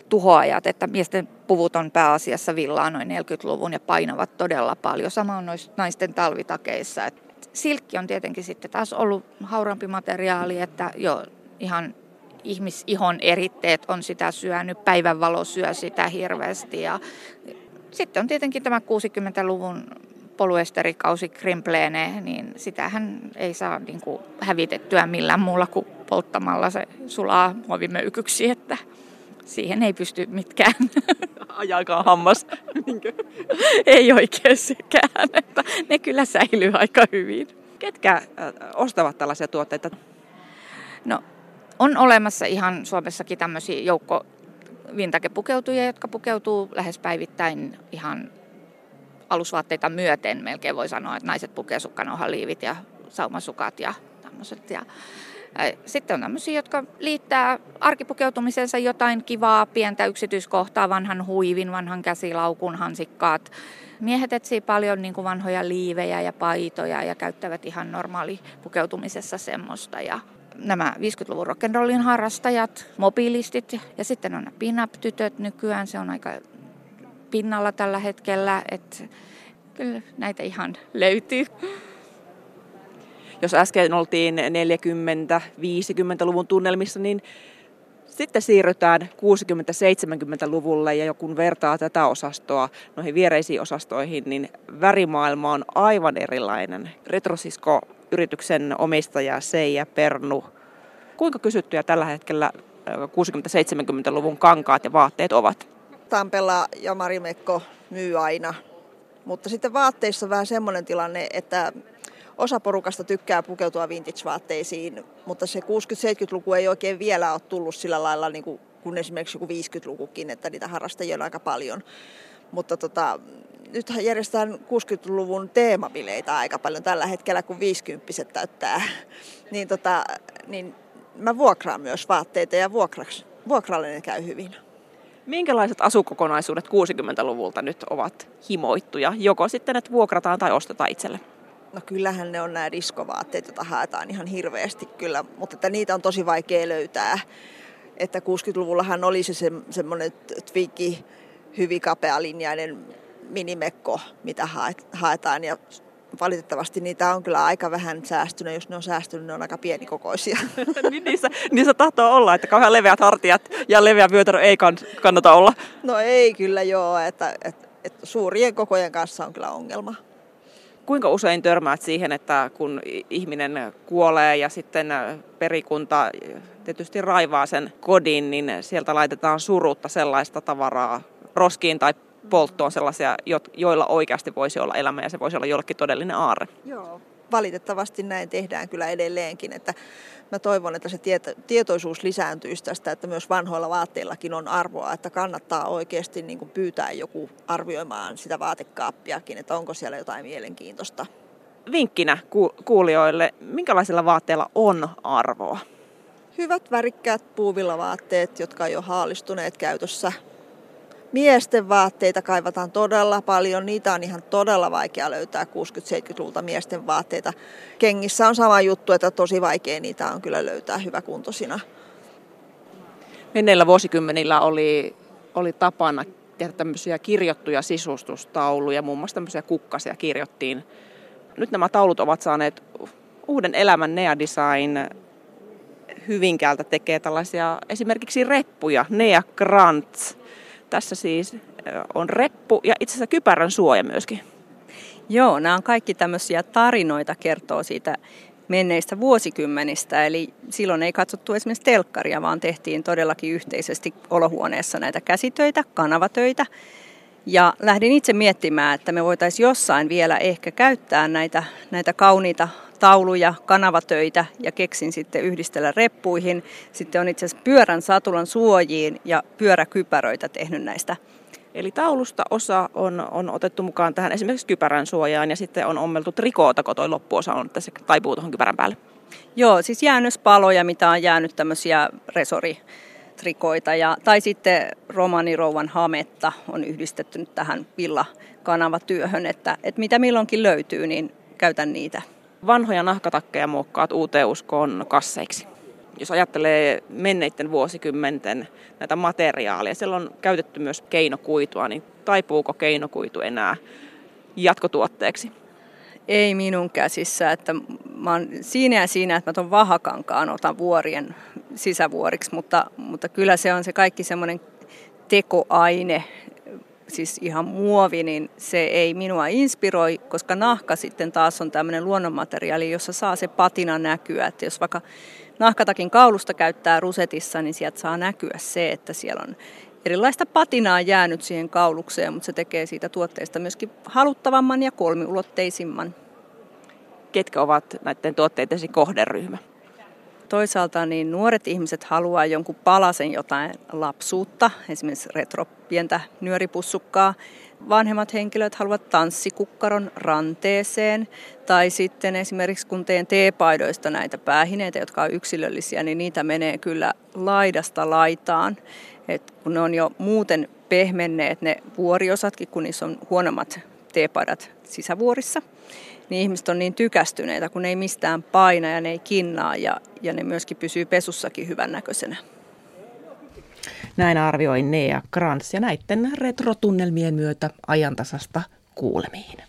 [SPEAKER 20] tuhoajat, että miesten puvut on pääasiassa villaa noin 40-luvun ja painavat todella paljon. Sama on noissa naisten talvitakeissa. Et silkki on tietenkin sitten taas ollut haurampi materiaali, että jo ihan ihmisihon eritteet on sitä syönyt, päivänvalo syö sitä hirveästi ja sitten on tietenkin tämä 60-luvun poluesterikausi krimpleene, niin sitähän ei saa niin kuin hävitettyä millään muulla kuin polttamalla se sulaa muovimöykyksi, että siihen ei pysty mitkään.
[SPEAKER 18] Ajakaan hammas.
[SPEAKER 20] ei oikein sekään, että ne kyllä säilyy aika hyvin.
[SPEAKER 18] Ketkä ostavat tällaisia tuotteita?
[SPEAKER 20] No, on olemassa ihan Suomessakin tämmöisiä joukko vintage-pukeutujia, jotka pukeutuu lähes päivittäin ihan alusvaatteita myöten. Melkein voi sanoa, että naiset pukee sukkanauhaliivit ja saumasukat ja tämmöiset. Ja sitten on tämmöisiä, jotka liittää arkipukeutumisensa jotain kivaa, pientä yksityiskohtaa, vanhan huivin, vanhan käsilaukun, hansikkaat. Miehet etsii paljon niin kuin vanhoja liivejä ja paitoja ja käyttävät ihan normaali pukeutumisessa semmoista. Ja nämä 50-luvun rock'n'rollin harrastajat, mobiilistit ja sitten on pin-up-tytöt nykyään. Se on aika pinnalla tällä hetkellä, että kyllä näitä ihan löytyy.
[SPEAKER 18] Jos äsken oltiin 40-50-luvun tunnelmissa, niin sitten siirrytään 60-70-luvulle ja kun vertaa tätä osastoa noihin viereisiin osastoihin, niin värimaailma on aivan erilainen. Retrosisko-yrityksen omistaja Seija Pernu. Kuinka kysyttyjä tällä hetkellä 60-70-luvun kankaat ja vaatteet ovat?
[SPEAKER 21] Tampella ja Marimekko myy aina. Mutta sitten vaatteissa on vähän semmoinen tilanne, että osa porukasta tykkää pukeutua vintage-vaatteisiin, mutta se 60-70-luku ei oikein vielä ole tullut sillä lailla niin kuin, kuin esimerkiksi joku 50-lukukin, että niitä harrastajia on aika paljon. Mutta tota, nythän järjestetään 60-luvun teemabileitä aika paljon tällä hetkellä, kun 50 täyttää. niin, tota, niin mä vuokraan myös vaatteita ja vuokralle ne käy hyvin.
[SPEAKER 18] Minkälaiset asukokonaisuudet 60-luvulta nyt ovat himoittuja, joko sitten, että vuokrataan tai ostetaan itselle?
[SPEAKER 21] No kyllähän ne on nämä diskovaatteet, joita haetaan ihan hirveästi kyllä, mutta että niitä on tosi vaikea löytää. Että 60-luvullahan oli se, se semmoinen twiki, hyvin kapealinjainen minimekko, mitä haetaan ja valitettavasti niitä on kyllä aika vähän säästynyt. Jos ne on säästynyt, ne on aika pienikokoisia.
[SPEAKER 18] niin niissä, niissä tahtoo olla, että kauhean leveät hartiat ja leveä vyötärö ei kannata olla.
[SPEAKER 21] No ei kyllä joo, että, että, että suurien kokojen kanssa on kyllä ongelma.
[SPEAKER 18] Kuinka usein törmäät siihen, että kun ihminen kuolee ja sitten perikunta tietysti raivaa sen kodin, niin sieltä laitetaan surutta sellaista tavaraa roskiin tai polttoon sellaisia, joilla oikeasti voisi olla elämä ja se voisi olla jollekin todellinen aarre.
[SPEAKER 21] Joo, valitettavasti näin tehdään kyllä edelleenkin, että mä toivon, että se tieto, tietoisuus lisääntyisi tästä, että myös vanhoilla vaatteillakin on arvoa, että kannattaa oikeasti niin kuin pyytää joku arvioimaan sitä vaatekaappiakin, että onko siellä jotain mielenkiintoista.
[SPEAKER 18] Vinkkinä kuulijoille, minkälaisilla vaatteilla on arvoa?
[SPEAKER 21] Hyvät värikkäät puuvillavaatteet, jotka on jo haalistuneet käytössä Miesten vaatteita kaivataan todella paljon. Niitä on ihan todella vaikea löytää 60-70-luvulta miesten vaatteita. Kengissä on sama juttu, että tosi vaikea niitä on kyllä löytää hyväkuntoisina.
[SPEAKER 18] Menneillä vuosikymmenillä oli, oli tapana tehdä tämmöisiä kirjoittuja sisustustauluja, muun muassa tämmöisiä kukkasia kirjoittiin. Nyt nämä taulut ovat saaneet uuden elämän Nea Design Hyvinkäältä tekee tällaisia esimerkiksi reppuja, Nea Grants. Tässä siis on reppu ja itse asiassa kypärän suoja myöskin.
[SPEAKER 22] Joo, nämä on kaikki tämmöisiä tarinoita kertoo siitä menneistä vuosikymmenistä. Eli silloin ei katsottu esimerkiksi telkkaria, vaan tehtiin todellakin yhteisesti olohuoneessa näitä käsitöitä, kanavatöitä. Ja lähdin itse miettimään, että me voitaisiin jossain vielä ehkä käyttää näitä, näitä kauniita tauluja, kanavatöitä ja keksin sitten yhdistellä reppuihin. Sitten on itse asiassa pyörän satulan suojiin ja pyöräkypäröitä tehnyt näistä
[SPEAKER 3] Eli taulusta osa on, on otettu mukaan tähän esimerkiksi kypärän suojaan ja sitten on ommeltu trikoota, kun toi loppuosa on, että se taipuu tuohon kypärän päälle.
[SPEAKER 22] Joo, siis jäännöspaloja, mitä on jäänyt tämmöisiä resori trikoita ja, tai sitten romanirouvan hametta on yhdistetty nyt tähän villakanavatyöhön, että, että mitä milloinkin löytyy, niin käytän niitä.
[SPEAKER 3] Vanhoja nahkatakkeja muokkaat uuteen uskoon kasseiksi. Jos ajattelee menneiden vuosikymmenten näitä materiaaleja, siellä on käytetty myös keinokuitua, niin taipuuko keinokuitu enää jatkotuotteeksi?
[SPEAKER 22] Ei minun käsissä, että mä oon siinä ja siinä, että mä tuon vahakankaan otan vuorien sisävuoriksi, mutta, mutta kyllä se on se kaikki semmoinen tekoaine, siis ihan muovi, niin se ei minua inspiroi, koska nahka sitten taas on tämmöinen luonnonmateriaali, jossa saa se patina näkyä. Että jos vaikka nahkatakin kaulusta käyttää rusetissa, niin sieltä saa näkyä se, että siellä on erilaista patinaa jäänyt siihen kaulukseen, mutta se tekee siitä tuotteesta myöskin haluttavamman ja kolmiulotteisimman.
[SPEAKER 3] Ketkä ovat näiden tuotteiden kohderyhmä?
[SPEAKER 22] Toisaalta niin nuoret ihmiset haluaa jonkun palasen jotain lapsuutta, esimerkiksi retropientä nyöripussukkaa. Vanhemmat henkilöt haluavat tanssikukkaron ranteeseen tai sitten esimerkiksi kun teen teepaidoista näitä päähineitä, jotka on yksilöllisiä, niin niitä menee kyllä laidasta laitaan. Et kun ne on jo muuten pehmenneet ne vuoriosatkin, kun niissä on huonommat teepaidat sisävuorissa, niin ihmiset on niin tykästyneitä, kun ne ei mistään paina ja ne ei kinnaa ja, ja ne myöskin pysyy pesussakin hyvännäköisenä.
[SPEAKER 3] Näin arvioi Nea Krantz ja näiden retrotunnelmien myötä ajantasasta kuulemiin.